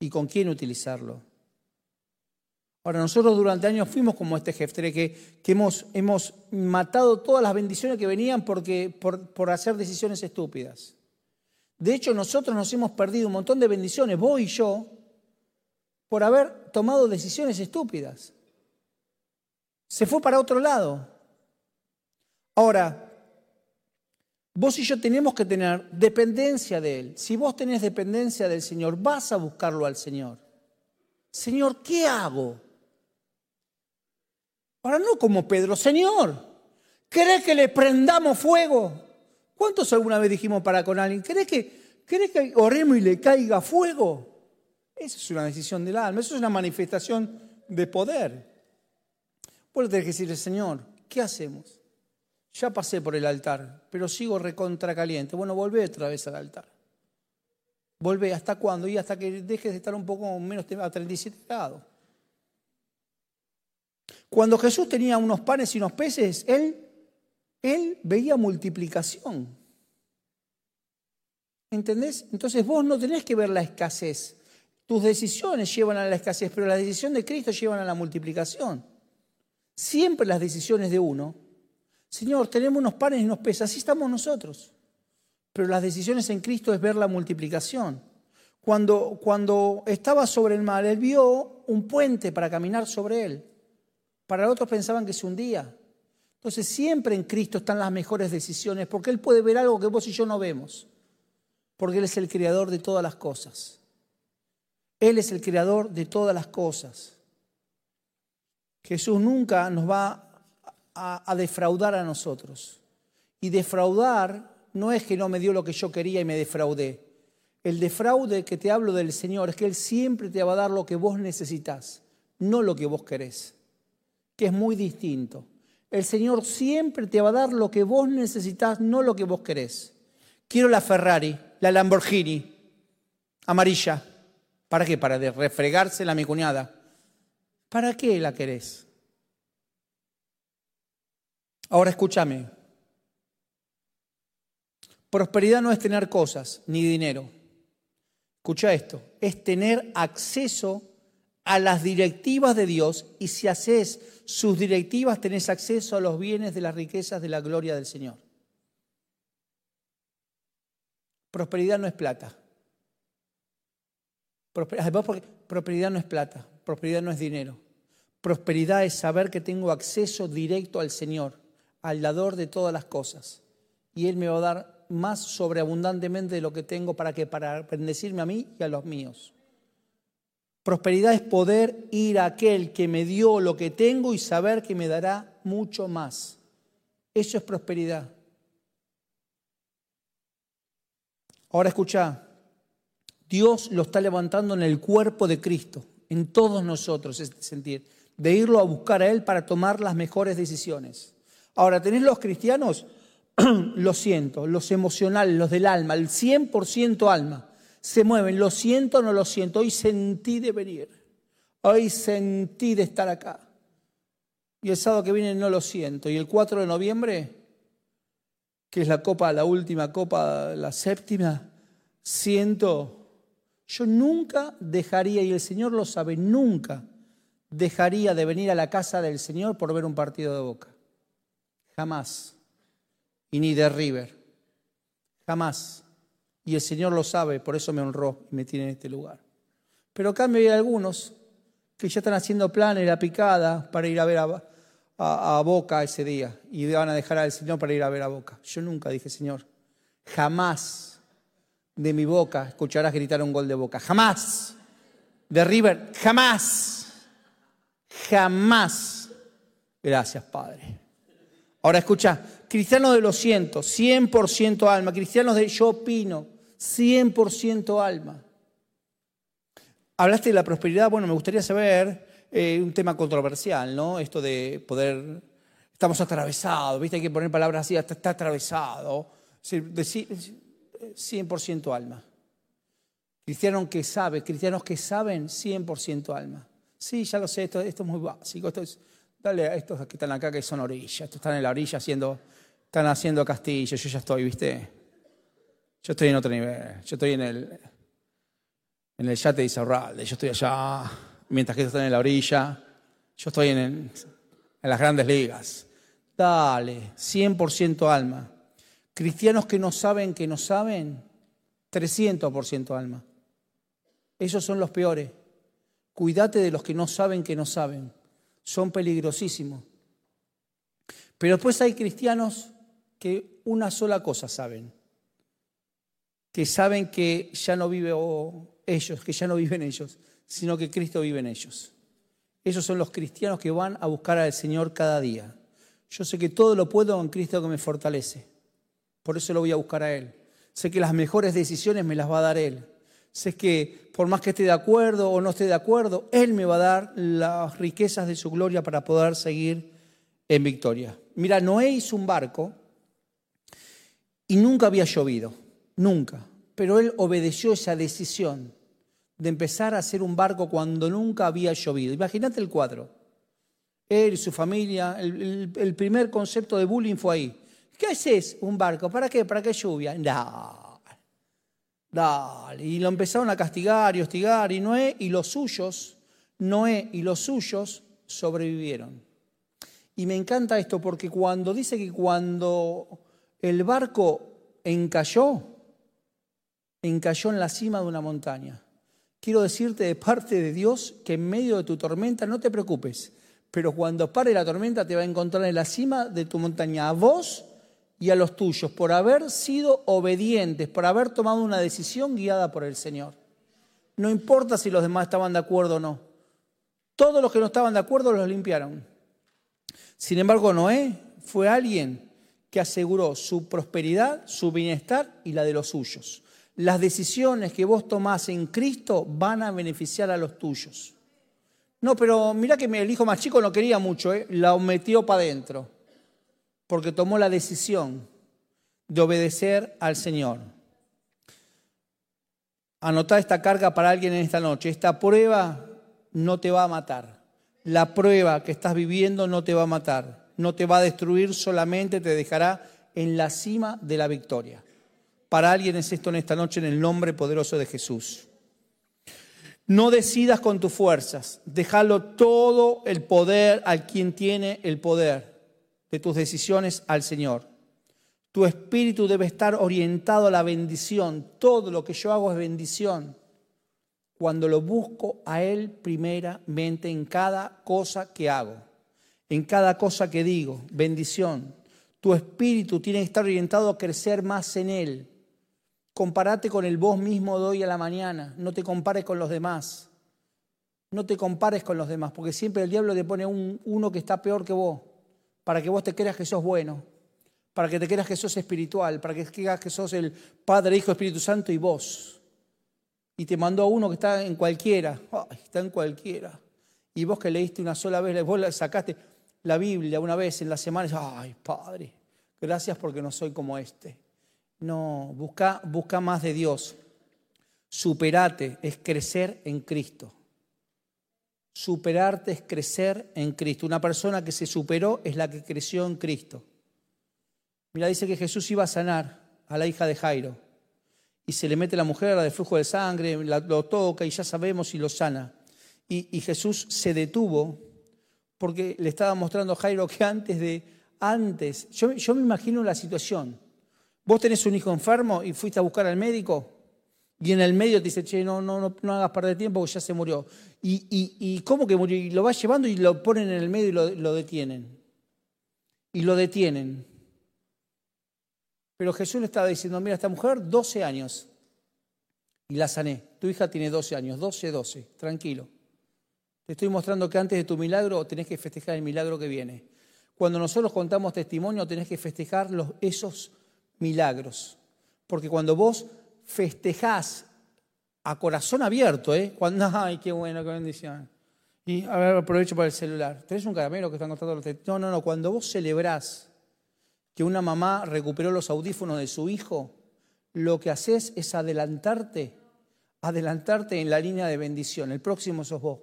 Y con quién utilizarlo. Ahora, nosotros durante años fuimos como este jefe, que, que hemos, hemos, matado todas las bendiciones que venían porque, por, por hacer decisiones estúpidas. De hecho, nosotros nos hemos perdido un montón de bendiciones, vos y yo, por haber tomado decisiones estúpidas. Se fue para otro lado. Ahora, vos y yo tenemos que tener dependencia de Él. Si vos tenés dependencia del Señor, vas a buscarlo al Señor. Señor, ¿qué hago? Ahora no como Pedro, Señor, ¿querés que le prendamos fuego? ¿Cuántos alguna vez dijimos para con alguien? ¿Querés que, ¿querés que oremos y le caiga fuego? Esa es una decisión del alma, eso es una manifestación de poder. Puedes tener que decirle, Señor, ¿qué hacemos? Ya pasé por el altar, pero sigo recontra caliente. Bueno, volvé otra vez al altar. Volvé, ¿hasta cuándo? Y hasta que dejes de estar un poco menos a 37 grados. Cuando Jesús tenía unos panes y unos peces, él, él veía multiplicación. ¿Entendés? Entonces vos no tenés que ver la escasez. Tus decisiones llevan a la escasez, pero la decisión de Cristo llevan a la multiplicación. Siempre las decisiones de uno. Señor, tenemos unos panes y unos peces, así estamos nosotros. Pero las decisiones en Cristo es ver la multiplicación. Cuando, cuando estaba sobre el mar, él vio un puente para caminar sobre él. Para otros pensaban que se hundía. Entonces siempre en Cristo están las mejores decisiones, porque Él puede ver algo que vos y yo no vemos, porque Él es el creador de todas las cosas. Él es el creador de todas las cosas. Jesús nunca nos va a, defraudar a nosotros. Y defraudar no es que no me dio lo que yo quería y me defraudé. El defraude que te hablo del Señor es que Él siempre te va a dar lo que vos necesitas, no lo que vos querés, que es muy distinto. El Señor siempre te va a dar lo que vos necesitas, no lo que vos querés. Quiero la Ferrari, la Lamborghini, amarilla. ¿Para qué? Para refregársela a mi cuñada. ¿Para qué la querés? Ahora escúchame. Prosperidad no es tener cosas ni dinero. Escucha esto, es tener acceso a las directivas de Dios y si haces sus directivas tenés acceso a los bienes de las riquezas de la gloria del Señor. Prosperidad no es plata. Prosperidad no es plata, prosperidad no es dinero. Prosperidad es saber que tengo acceso directo al Señor, al dador de todas las cosas. Y Él me va a dar más sobreabundantemente de lo que tengo para que para bendecirme a mí y a los míos. Prosperidad es poder ir a aquel que me dio lo que tengo y saber que me dará mucho más. Eso es prosperidad. Ahora escucha, Dios lo está levantando en el cuerpo de Cristo, en todos nosotros, es sentir, de irlo a buscar a Él para tomar las mejores decisiones. Ahora, ¿tenés los cristianos? lo siento, los emocionales, los del alma, el 100% alma, se mueven, lo siento o no lo siento, hoy sentí de venir, hoy sentí de estar acá. Y el sábado que viene no lo siento. Y el 4 de noviembre, que es la copa, la última copa, la séptima, siento yo nunca dejaría, y el Señor lo sabe, nunca dejaría de venir a la casa del Señor por ver un partido de boca. Jamás. Y ni de River. Jamás. Y el Señor lo sabe, por eso me honró y me tiene en este lugar. Pero cambio hay algunos que ya están haciendo planes, la picada, para ir a ver a, a Boca ese día. Y van a dejar al Señor para ir a ver a Boca. Yo nunca dije, Señor, jamás de mi boca escucharás gritar un gol de boca. Jamás. De River, jamás. Jamás. Gracias, Padre. Ahora escucha, cristianos de los cientos, 100% alma. Cristianos de yo opino, 100% alma. Hablaste de la prosperidad, bueno, me gustaría saber eh, un tema controversial, ¿no? Esto de poder, estamos atravesados, ¿viste? Hay que poner palabras así, está, está atravesado. 100% alma. Cristianos que saben, cristianos que saben 100% alma. Sí, ya lo sé, esto, esto es muy básico. Dale a estos que están acá que son orillas, estos están en la orilla haciendo, están haciendo castillo, yo ya estoy, ¿viste? Yo estoy en otro nivel, yo estoy en el, en el yate de Isarralde, yo estoy allá, mientras que ellos están en la orilla, yo estoy en, en las grandes ligas. Dale, 100% alma. Cristianos que no saben que no saben, 300% alma. Esos son los peores. Cuídate de los que no saben que no saben. Son peligrosísimos. Pero después hay cristianos que una sola cosa saben. Que saben que ya no vive ellos, que ya no viven ellos, sino que Cristo vive en ellos. Esos son los cristianos que van a buscar al Señor cada día. Yo sé que todo lo puedo en Cristo que me fortalece. Por eso lo voy a buscar a Él. Sé que las mejores decisiones me las va a dar Él. Sé que por más que esté de acuerdo o no esté de acuerdo, Él me va a dar las riquezas de su gloria para poder seguir en victoria. Mira, Noé hizo un barco y nunca había llovido, nunca. Pero él obedeció esa decisión de empezar a hacer un barco cuando nunca había llovido. Imagínate el cuadro. Él y su familia, el, el primer concepto de bullying fue ahí. ¿Qué haces un barco? ¿Para qué? ¿Para qué lluvia? Dale, dale. Y lo empezaron a castigar y hostigar. Y Noé y los suyos, Noé y los suyos sobrevivieron. Y me encanta esto porque cuando dice que cuando el barco encalló, encalló en la cima de una montaña. Quiero decirte de parte de Dios que en medio de tu tormenta no te preocupes, pero cuando pare la tormenta te va a encontrar en la cima de tu montaña a vos y a los tuyos por haber sido obedientes, por haber tomado una decisión guiada por el Señor. No importa si los demás estaban de acuerdo o no. Todos los que no estaban de acuerdo los limpiaron. Sin embargo, Noé fue alguien que aseguró su prosperidad, su bienestar y la de los suyos. Las decisiones que vos tomás en Cristo van a beneficiar a los tuyos. No, pero mira que el hijo más chico no quería mucho, ¿eh? la metió para adentro porque tomó la decisión de obedecer al Señor. Anotá esta carga para alguien en esta noche. Esta prueba no te va a matar. La prueba que estás viviendo no te va a matar. No te va a destruir, solamente te dejará en la cima de la victoria. Para alguien es esto en esta noche en el nombre poderoso de Jesús. No decidas con tus fuerzas. Déjalo todo el poder al quien tiene el poder de tus decisiones al Señor. Tu espíritu debe estar orientado a la bendición. Todo lo que yo hago es bendición. Cuando lo busco a Él primeramente en cada cosa que hago, en cada cosa que digo, bendición. Tu espíritu tiene que estar orientado a crecer más en Él. Compárate con el vos mismo de hoy a la mañana. No te compares con los demás. No te compares con los demás, porque siempre el diablo te pone un, uno que está peor que vos para que vos te creas que sos bueno, para que te creas que sos espiritual, para que creas que sos el Padre, Hijo, Espíritu Santo y vos. Y te mandó a uno que está en cualquiera, está en cualquiera. Y vos que leíste una sola vez, vos sacaste la Biblia una vez en la semana, ay, Padre, gracias porque no soy como este. No, busca, busca más de Dios. Superate, es crecer en Cristo. Superarte es crecer en Cristo. Una persona que se superó es la que creció en Cristo. Mira, dice que Jesús iba a sanar a la hija de Jairo. Y se le mete la mujer, la de flujo de sangre, lo toca y ya sabemos y lo sana. Y, Jesús se detuvo porque le estaba mostrando a Jairo que antes de, antes, yo, yo me imagino la situación. Vos tenés un hijo enfermo y fuiste a buscar al médico y en el medio te dice, che, no, no, no, no hagas perder tiempo porque ya se murió. Y, y, cómo que murió? Y lo va llevando y lo ponen en el medio y lo, detienen. Y lo detienen. Pero Jesús le estaba diciendo, mira, esta mujer 12 años. Y la sané. Tu hija tiene 12 años, 12, 12, tranquilo. Te estoy mostrando que antes de tu milagro tenés que festejar el milagro que viene. Cuando nosotros contamos testimonio tenés que festejar esos milagros. Porque cuando vos festejás a corazón abierto, ¿eh? Cuando, ay, qué bueno, qué bendición. Y a ver, aprovecho para el celular. ¿Tenés un caramelo que están contando los No, no, no. Cuando vos celebrás que una mamá recuperó los audífonos de su hijo, lo que haces es adelantarte, adelantarte en la línea de bendición. El próximo sos vos.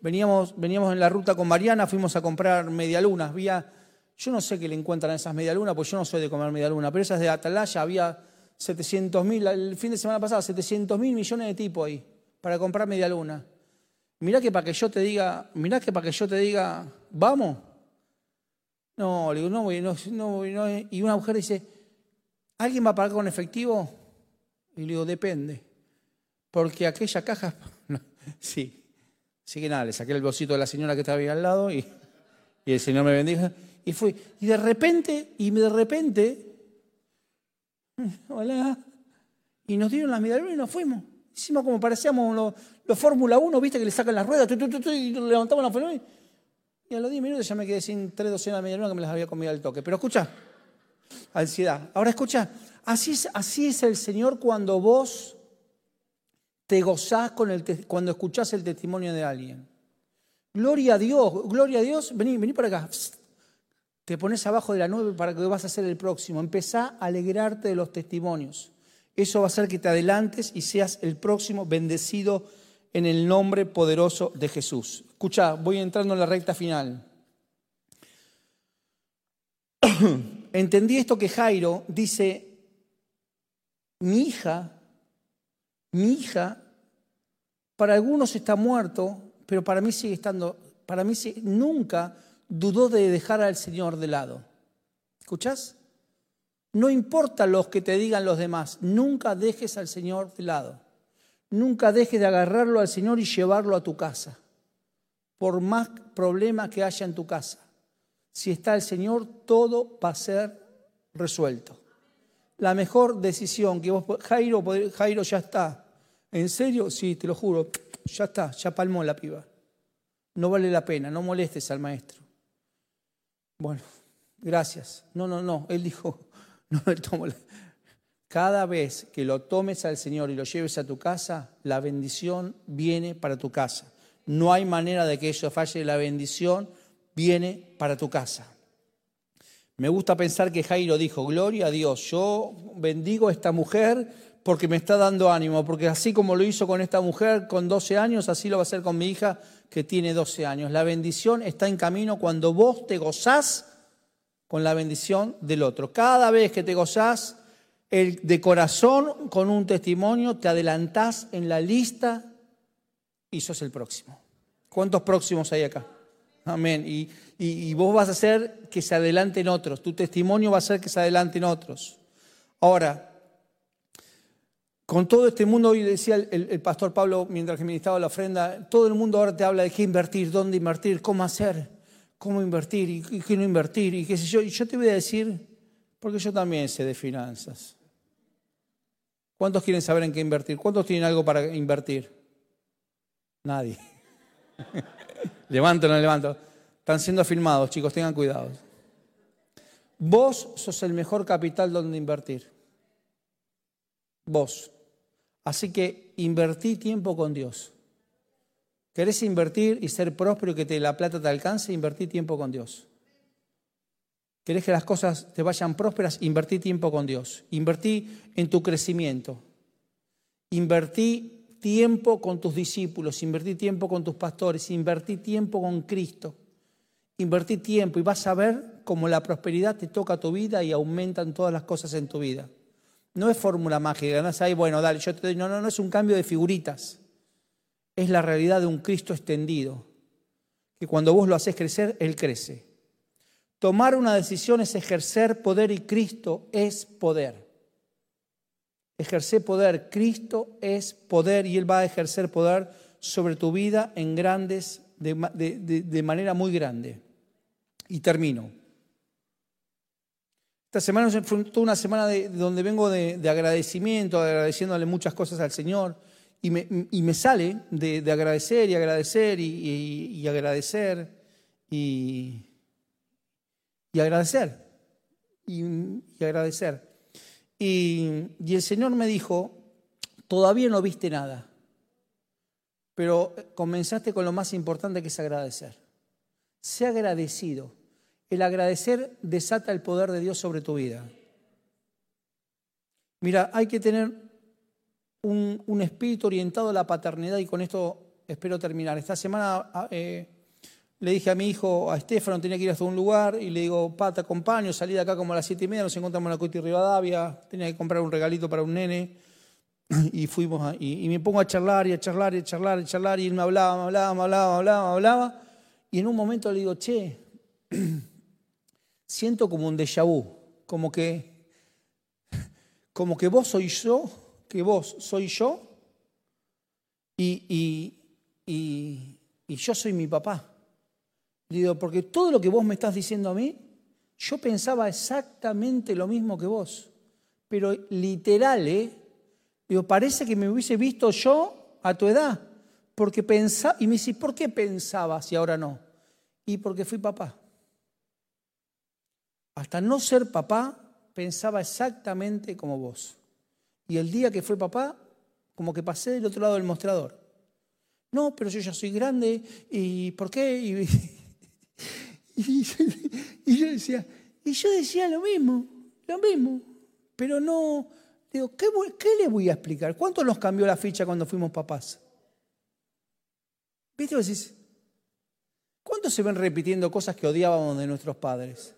Veníamos, veníamos en la ruta con Mariana, fuimos a comprar medialunas. Había, yo no sé qué le encuentran a esas medialunas, pues yo no soy de comer medialunas, pero esas de Atalaya había 700 mil, el fin de semana pasado, 700 mil millones de tipos ahí para comprar medialuna. Mirá que para que yo te diga, mirá que para que yo te diga, vamos. No, le digo, no no, no, no. Y una mujer dice, ¿alguien va a pagar con efectivo? Y le digo, depende. Porque aquella caja, sí. Así que nada, le saqué el bolsito de la señora que estaba ahí al lado y, y el Señor me bendijo. Y fui. Y de repente, y de repente, hola. Y nos dieron las medallas y nos fuimos. Hicimos como parecíamos los, Fórmula 1, viste que le sacan las ruedas, y levantamos la Fórmula y a los 10 minutos ya me quedé sin tres docenas de medialunas que me las había comido al toque. Pero escucha, ansiedad. Ahora escucha, así es, así es el Señor cuando vos te gozás con el, cuando escuchás el testimonio de alguien. Gloria a Dios, gloria a Dios. Vení, vení para acá te pones abajo de la nube para que vas a ser el próximo. Empezá a alegrarte de los testimonios. Eso va a hacer que te adelantes y seas el próximo bendecido en el nombre poderoso de Jesús. Escucha, voy entrando en la recta final. Entendí esto que Jairo dice, mi hija, mi hija, para algunos está muerto, pero para mí sigue estando, para mí nunca dudó de dejar al Señor de lado. ¿Escuchás? No importa los que te digan los demás, nunca dejes al Señor de lado. Nunca dejes de agarrarlo al Señor y llevarlo a tu casa. Por más problemas que haya en tu casa, si está el Señor, todo va a ser resuelto. La mejor decisión que vos, Jairo, Jairo ya está. ¿En serio? Sí, te lo juro, ya está, ya palmó la piba. No vale la pena, no molestes al maestro. Bueno, gracias. No, no, no. Él dijo, no me tomo Cada vez que lo tomes al Señor y lo lleves a tu casa, la bendición viene para tu casa. No hay manera de que eso falle. La bendición viene para tu casa. Me gusta pensar que Jairo dijo, gloria a Dios, yo bendigo a esta mujer porque me está dando ánimo, porque así como lo hizo con esta mujer con 12 años, así lo va a hacer con mi hija que tiene 12 años. La bendición está en camino cuando vos te gozás con la bendición del otro. Cada vez que te gozás el, de corazón con un testimonio, te adelantás en la lista y sos el próximo. ¿Cuántos próximos hay acá? Amén. Y, y, vos vas a hacer que se adelanten otros. Tu testimonio va a hacer que se adelanten otros. Ahora, con todo este mundo, hoy decía el, pastor Pablo mientras que ministraba la ofrenda, todo el mundo ahora te habla de qué invertir, dónde invertir, cómo hacer, cómo invertir y, qué no invertir y qué sé yo. Y yo te voy a decir, porque yo también sé de finanzas. ¿Cuántos quieren saber en qué invertir? ¿Cuántos tienen algo para invertir? Nadie. levanto, no levanto. Están siendo filmados, chicos, tengan cuidado. Vos sos el mejor capital donde invertir. Vos. Así que invertí tiempo con Dios. ¿Querés invertir y ser próspero y que te, la plata te alcance? Invertí tiempo con Dios. ¿Querés que las cosas te vayan prósperas? Invertí tiempo con Dios. Invertí en tu crecimiento. Invertí tiempo con tus discípulos. Invertí tiempo con tus pastores. Invertí tiempo con Cristo. Invertí tiempo y vas a ver cómo la prosperidad te toca tu vida y aumentan todas las cosas en tu vida. No es fórmula mágica, no es ahí, bueno, dale, yo te doy. No, no, no es un cambio de figuritas. Es la realidad de un Cristo extendido. Que cuando vos lo haces crecer, Él crece. Tomar una decisión es ejercer poder y Cristo es poder. Ejercer poder, Cristo es poder y Él va a ejercer poder sobre tu vida en grandes, de, de manera muy grande. Y termino. Esta semana fue toda una semana de, donde vengo de, agradecimiento, agradeciéndole muchas cosas al Señor, y me, sale de, agradecer y agradecer y, agradecer, y, y agradecer. Y, agradecer. Y, y el Señor me dijo, todavía no viste nada, pero comenzaste con lo más importante que es agradecer. Sé agradecido. El agradecer desata el poder de Dios sobre tu vida. Mira, hay que tener un, espíritu orientado a la paternidad y con esto espero terminar. Esta semana ah, eh, le dije a mi hijo, a Estefano, tenía que ir hasta un lugar y le digo, pa, te acompaño, salí de acá como a las siete y media, nos encontramos en la Coiti Rivadavia, tenía que comprar un regalito para un nene y fuimos y, me pongo a charlar y a charlar y a charlar y a charlar y él me hablaba, me hablaba, me hablaba, me hablaba, me hablaba y en un momento le digo, che, siento como un déjà vu, como que, como que vos soy yo, que vos soy yo y, y, yo soy mi papá. digo, porque todo lo que vos me estás diciendo a mí, yo pensaba exactamente lo mismo que vos, pero literal, ¿eh? Digo, parece que me hubiese visto yo a tu edad, porque pensaba, y me dice, ¿por qué pensabas y ahora no? Y porque fui papá. Hasta no ser papá, pensaba exactamente como vos. Y el día que fue papá, como que pasé del otro lado del mostrador. No, pero yo ya soy grande, ¿y por qué? Y, yo decía, y yo decía lo mismo, lo mismo, pero no, digo, ¿qué, ¿qué le voy a explicar? ¿Cuánto nos cambió la ficha cuando fuimos papás? ¿Viste? Decís, ¿Cuántos se ven repitiendo cosas que odiábamos de nuestros padres?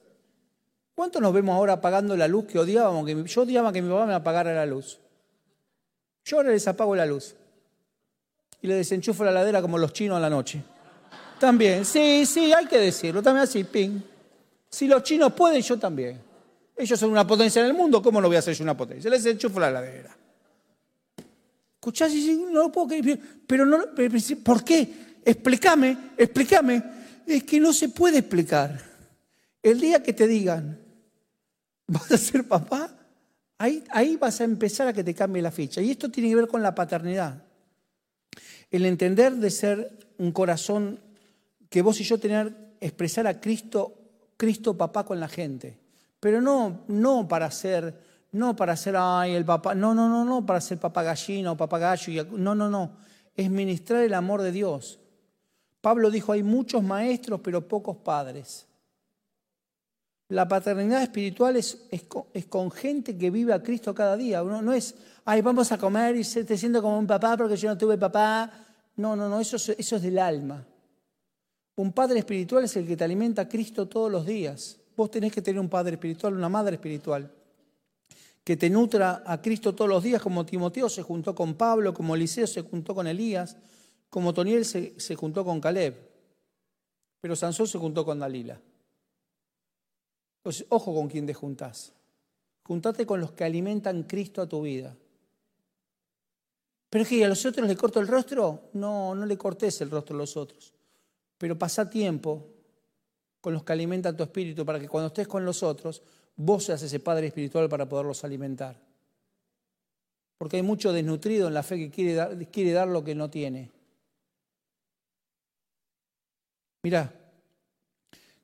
¿Cuántos nos vemos ahora apagando la luz que odiábamos? Que yo odiaba que mi papá me apagara la luz. Yo ahora les apago la luz. Y le desenchufo la ladera como los chinos a la noche. También, sí, sí, hay que decirlo. También así, ping. Si los chinos pueden, yo también. Ellos son una potencia en el mundo, ¿cómo no voy a ser yo una potencia? Les enchufo la ladera. Escuchás y no lo puedo creer. Pero no, ¿por qué? Explícame, explícame. Es que no se puede explicar. El día que te digan, vas a ser papá, ahí, ahí vas a empezar a que te cambie la ficha. Y esto tiene que ver con la paternidad. El entender de ser un corazón que vos y yo tener, expresar a Cristo, Cristo papá con la gente. Pero no, no para ser, no para ser, ay, el papá, no, no, no, no, para ser papá gallina o papá gallo, no, no, no. Es ministrar el amor de Dios. Pablo dijo, hay muchos maestros, pero pocos padres. La paternidad espiritual es, con, gente que vive a Cristo cada día. No, es, ay, vamos a comer y te siento como un papá porque yo no tuve papá. No, no, no, eso, eso es del alma. Un padre espiritual es el que te alimenta a Cristo todos los días. Vos tenés que tener un padre espiritual, una madre espiritual, que te nutra a Cristo todos los días, como Timoteo se juntó con Pablo, como Eliseo se juntó con Elías, como Toniel se, se juntó con Caleb, pero Sansón se juntó con Dalila. Entonces, ojo con quién te juntás. Juntate con los que alimentan Cristo a tu vida. Pero es que a los otros le corto el rostro. No, no le cortes el rostro a los otros. Pero pasa tiempo con los que alimentan tu espíritu para que cuando estés con los otros, vos seas ese padre espiritual para poderlos alimentar. Porque hay mucho desnutrido en la fe que quiere dar, quiere dar lo que no tiene. Mira,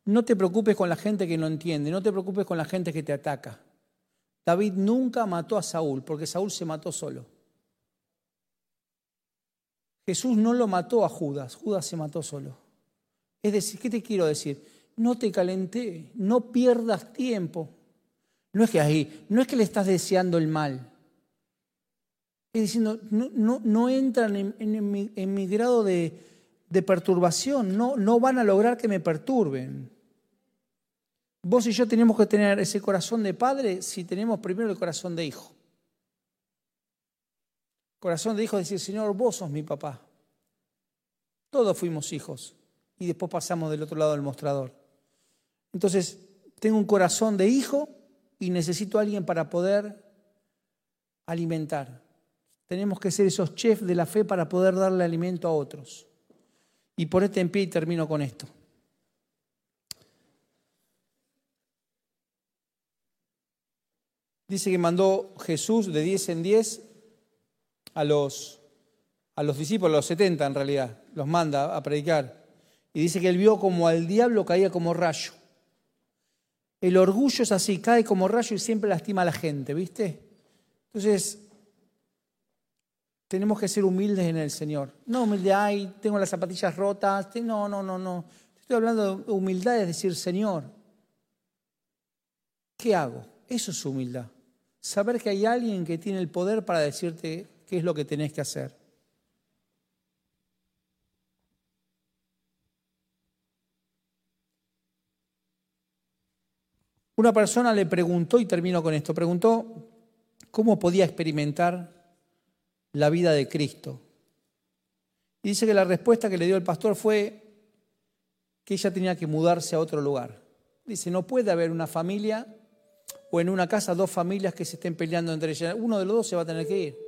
no te preocupes con la gente que no entiende, no te preocupes con la gente que te ataca. David nunca mató a Saúl porque Saúl se mató solo. Jesús no lo mató a Judas, Judas se mató solo. Es decir, ¿qué te quiero decir? No te calenté, no pierdas tiempo. No es que ahí, no es que le estás deseando el mal. Es diciendo, no, no, entran en, mi, grado de, de perturbación, no, no van a lograr que me perturben. Vos y yo tenemos que tener ese corazón de padre si tenemos primero el corazón de hijo. Corazón de hijo es decir, Señor, vos sos mi papá. Todos fuimos hijos y después pasamos del otro lado del mostrador. Entonces, tengo un corazón de hijo y necesito a alguien para poder alimentar. Tenemos que ser esos chefs de la fe para poder darle alimento a otros. Y por este en pie y termino con esto. Dice que mandó Jesús de 10 en 10 a los, a los discípulos, a los 70 en realidad, los manda a predicar. Y dice que él vio como al diablo caía como rayo. El orgullo es así, cae como rayo y siempre lastima a la gente, ¿viste? Entonces, tenemos que ser humildes en el Señor. No humilde, ay, tengo las zapatillas rotas. No, no, no, no. Estoy hablando de humildad, es decir, Señor, ¿qué hago? Eso es humildad. Saber que hay alguien que tiene el poder para decirte qué es lo que tenés que hacer. Una persona le preguntó, y termino con esto, preguntó cómo podía experimentar la vida de Cristo. Y dice que la respuesta que le dio el pastor fue que ella tenía que mudarse a otro lugar. Dice, no puede haber una familia o en una casa dos familias que se estén peleando entre ellas. Uno de los dos se va a tener que ir.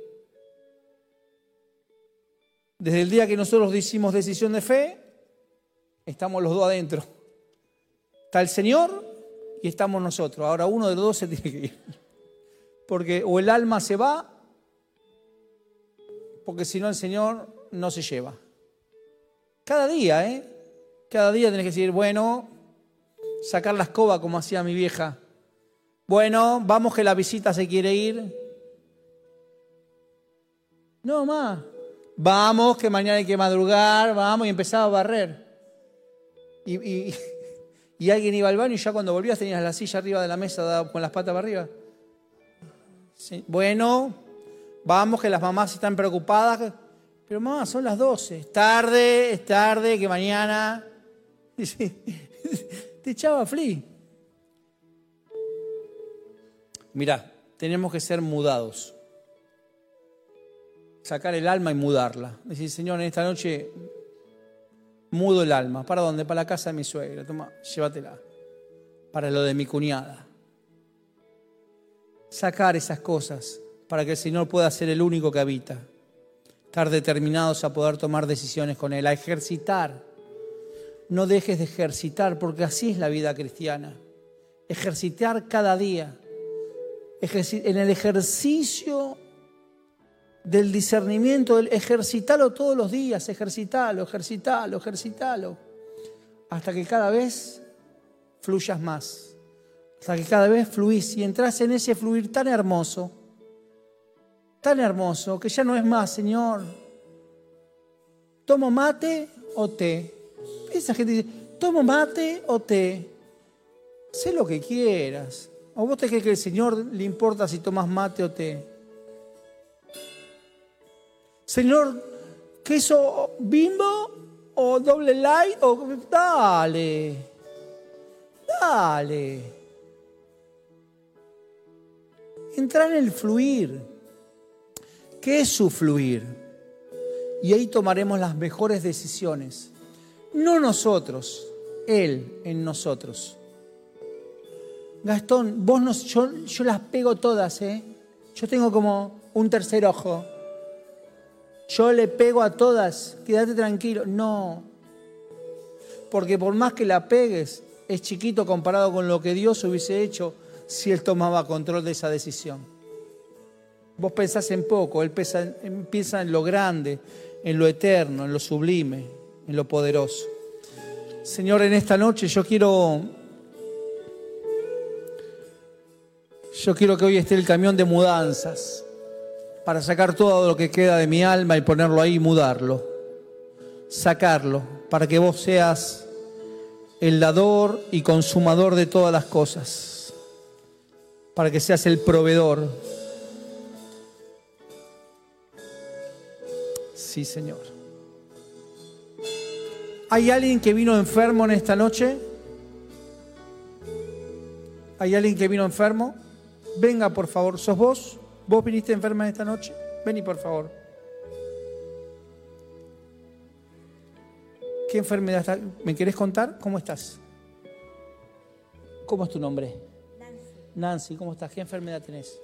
Desde el día que nosotros hicimos decisión de fe, estamos los dos adentro. Está el Señor y estamos nosotros. Ahora uno de los dos se tiene que ir. Porque o el alma se va, porque si no el Señor no se lleva. Cada día, ¿eh? Cada día tenés que decir, bueno, sacar la escoba como hacía mi vieja. Bueno, vamos que la visita se quiere ir. No más. Vamos que mañana hay que madrugar, vamos y empezaba a barrer. y, y alguien iba al baño y ya cuando volvías tenías la silla arriba de la mesa con las patas para arriba. Bueno, vamos que las mamás están preocupadas. Pero mamá, son las 12. Es tarde, es tarde, que mañana. Te echaba fli. Mirá, tenemos que ser mudados. Sacar el alma y mudarla. Decir, Señor, en esta noche mudo el alma. ¿Para dónde? Para la casa de mi suegra. Toma, llévatela. Para lo de mi cuñada. Sacar esas cosas para que el Señor pueda ser el único que habita. Estar determinados a poder tomar decisiones con Él, a ejercitar. No dejes de ejercitar porque así es la vida cristiana. Ejercitar cada día. En el ejercicio del discernimiento, ejercitalo todos los días, ejercitalo, ejercitalo, ejercitalo, hasta que cada vez fluyas más, hasta que cada vez fluís y entras en ese fluir tan hermoso, tan hermoso, que ya no es más, Señor, tomo mate o té. Esa gente dice, tomo mate o té, sé lo que quieras. ¿O vos te crees que el Señor le importa si tomas mate o té? Señor, queso bimbo o doble light o dale. Dale. Entrar en el fluir. ¿Qué es su fluir? Y ahí tomaremos las mejores decisiones. No nosotros, Él en nosotros. Gastón, vos no, yo, yo las pego todas, ¿eh? Yo tengo como un tercer ojo yo le pego a todas, quédate tranquilo. No, porque por más que la pegues, es chiquito comparado con lo que Dios hubiese hecho si Él tomaba control de esa decisión. Vos pensás en poco, Él piensa en lo grande, en lo eterno, en lo sublime, en lo poderoso. Señor, en esta noche yo quiero yo quiero que hoy esté el camión de mudanzas para sacar todo lo que queda de mi alma y ponerlo ahí y mudarlo. Sacarlo para que vos seas el dador y consumador de todas las cosas. Para que seas el proveedor. Sí, Señor. ¿Hay alguien que vino enfermo en esta noche? ¿Hay alguien que vino enfermo? Venga, por favor. ¿Sos vos? ¿Vos viniste enferma esta noche? Vení, por favor. ¿Qué enfermedad está? ¿Me querés contar? ¿Cómo estás? ¿Cómo es tu nombre? Nancy. Nancy, ¿cómo estás? ¿Qué enfermedad tenés?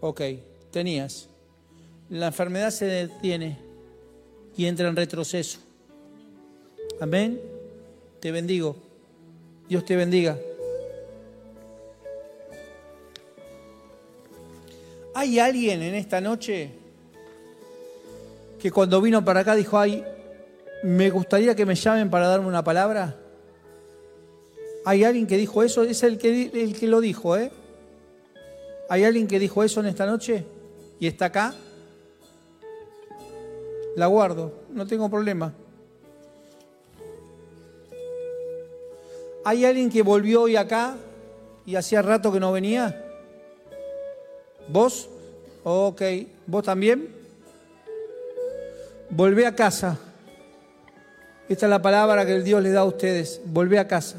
Ok, tenías. La enfermedad se detiene y entra en retroceso. Amén. Te bendigo. Dios te bendiga. ¿Hay alguien en esta noche que cuando vino para acá dijo, ay, me gustaría que me llamen para darme una palabra. ¿Hay alguien que dijo eso? Es el que, el que lo dijo, ¿eh? ¿Hay alguien que dijo eso en esta noche y está acá? La guardo, no tengo problema. ¿Hay alguien que volvió hoy acá y hacía rato que no venía? ¿Vos? Ok. ¿Vos también? Volvé a casa. Esta es la palabra que el Dios le da a ustedes. Volvé a casa.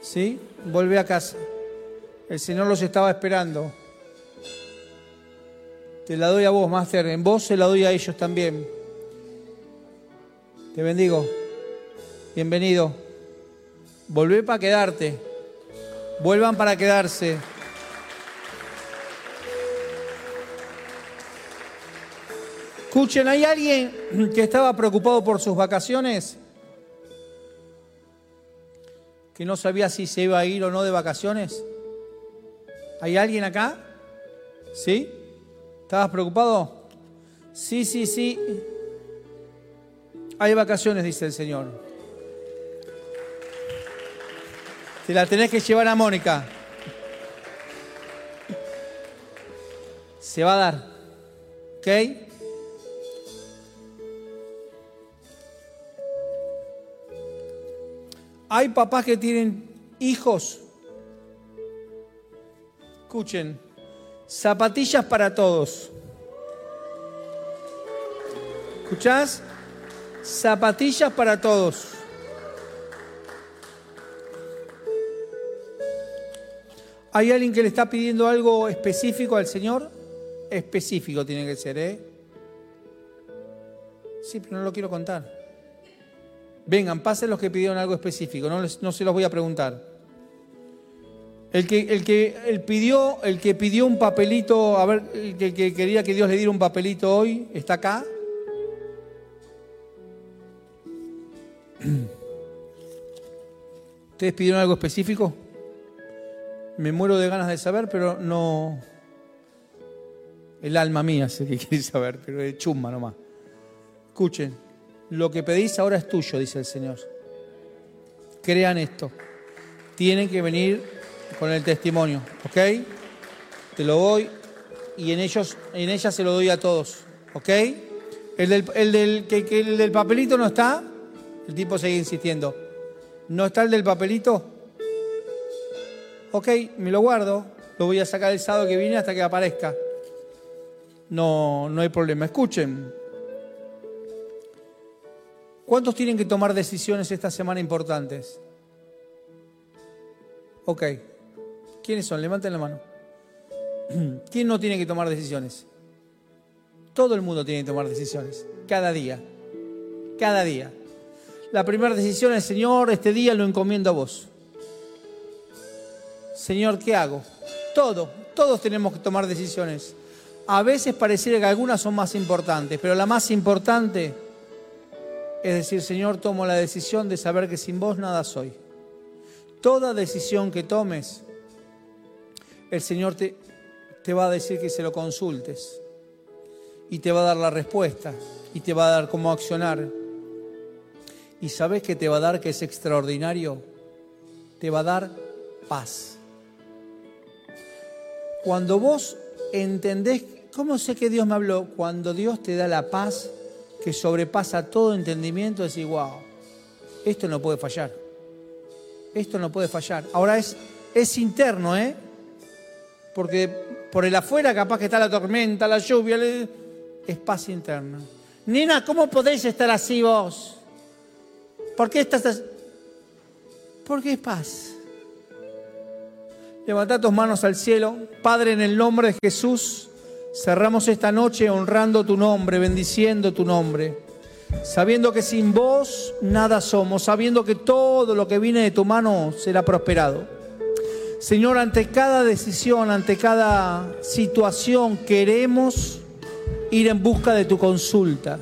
¿Sí? Volvé a casa. El Señor los estaba esperando. Te la doy a vos, Master. En vos se la doy a ellos también. Te bendigo. Bienvenido. Volvé para quedarte. Vuelvan para quedarse. Escuchen, ¿hay alguien que estaba preocupado por sus vacaciones? Que no sabía si se iba a ir o no de vacaciones. ¿Hay alguien acá? ¿Sí? ¿Estabas preocupado? Sí, sí, sí. Hay vacaciones, dice el Señor. Te la tenés que llevar a Mónica. Se va a dar. ¿Ok? Hay papás que tienen hijos. Escuchen, zapatillas para todos. ¿Escuchás? Zapatillas para todos. ¿Hay alguien que le está pidiendo algo específico al Señor? Específico tiene que ser, ¿eh? Sí, pero no lo quiero contar. Vengan, pasen los que pidieron algo específico, no, no se los voy a preguntar. El que, el, que, el, pidió, el que pidió un papelito, a ver, el que, que quería que Dios le diera un papelito hoy, ¿está acá? ¿Ustedes pidieron algo específico? Me muero de ganas de saber, pero no. El alma mía sé que quiere saber, pero es chumba nomás. Escuchen. Lo que pedís ahora es tuyo, dice el Señor. Crean esto. Tienen que venir con el testimonio, ¿ok? Te lo doy y en ellos, en ella se lo doy a todos, ¿ok? El del, el del, que, el del papelito no está, el tipo sigue insistiendo. ¿No está el del papelito? Ok, me lo guardo, lo voy a sacar el sábado que viene hasta que aparezca. No, no hay problema. Escuchen, ¿Cuántos tienen que tomar decisiones esta semana importantes? Ok. ¿Quiénes son? Levanten la mano. ¿Quién no tiene que tomar decisiones? Todo el mundo tiene que tomar decisiones. Cada día. Cada día. La primera decisión es, Señor, este día lo encomiendo a vos. Señor, ¿qué hago? Todo. Todos tenemos que tomar decisiones. A veces pareciera que algunas son más importantes, pero la más importante es decir, Señor, tomo la decisión de saber que sin vos nada soy. Toda decisión que tomes, el Señor te, te va a decir que se lo consultes y te va a dar la respuesta y te va a dar cómo accionar. Y sabes que te va a dar que es extraordinario, te va a dar paz. Cuando vos entendés, ¿cómo sé que Dios me habló? Cuando Dios te da la paz, que sobrepasa todo entendimiento, decir, wow, esto no puede fallar. Esto no puede fallar. Ahora es, es interno, ¿eh? Porque por el afuera capaz que está la tormenta, la lluvia, es paz interna. Nina, ¿cómo podéis estar así vos? ¿Por qué estás así? Porque es paz. Levanta tus manos al cielo. Padre, en el nombre de Jesús. Cerramos esta noche honrando tu nombre, bendiciendo tu nombre, sabiendo que sin vos nada somos, sabiendo que todo lo que viene de tu mano será prosperado. Señor, ante cada decisión, ante cada situación, queremos ir en busca de tu consulta.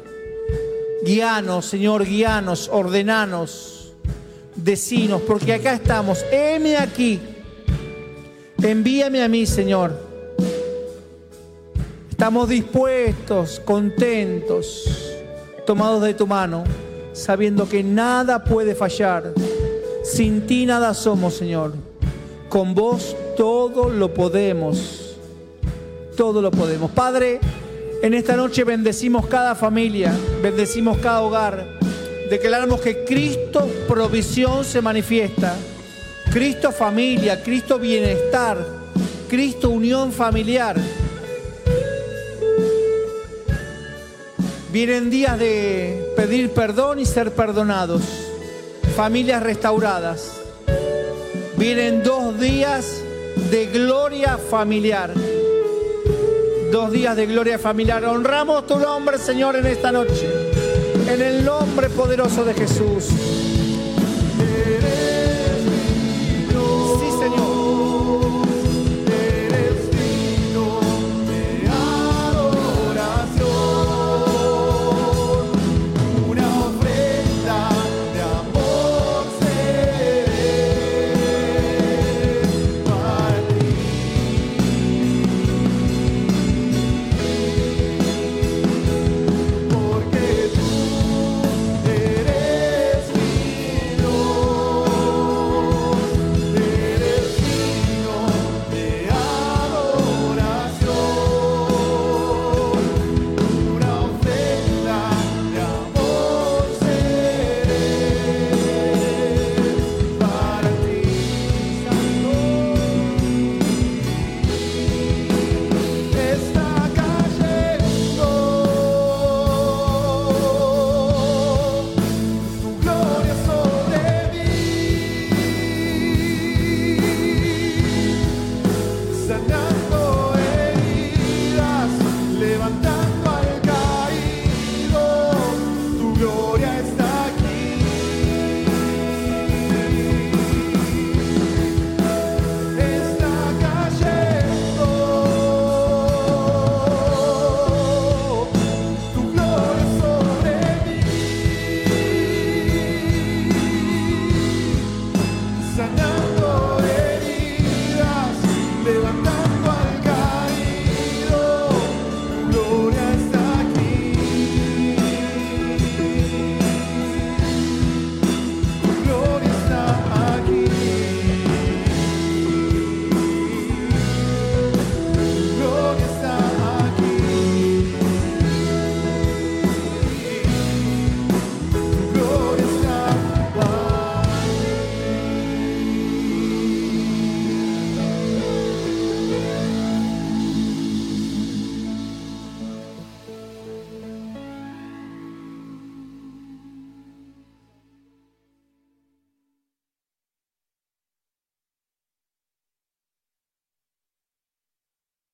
Guíanos, Señor, guíanos, ordenanos, decinos, porque acá estamos. Heme aquí. Envíame a mí, Señor Estamos dispuestos, contentos, tomados de tu mano. sabiendo que nada puede fallar. Sin ti nada somos, Señor. Con vos todo lo podemos. Todo lo podemos. Padre, en esta noche bendecimos cada familia, bendecimos cada hogar. Declaramos que Cristo provisión se manifiesta. Cristo familia, Cristo bienestar, Cristo unión familiar. Vienen días de pedir perdón y ser perdonados. Familias restauradas. Vienen dos días de gloria familiar. Dos días de gloria familiar. Honramos tu nombre, Señor, en esta noche. En el nombre poderoso de Jesús.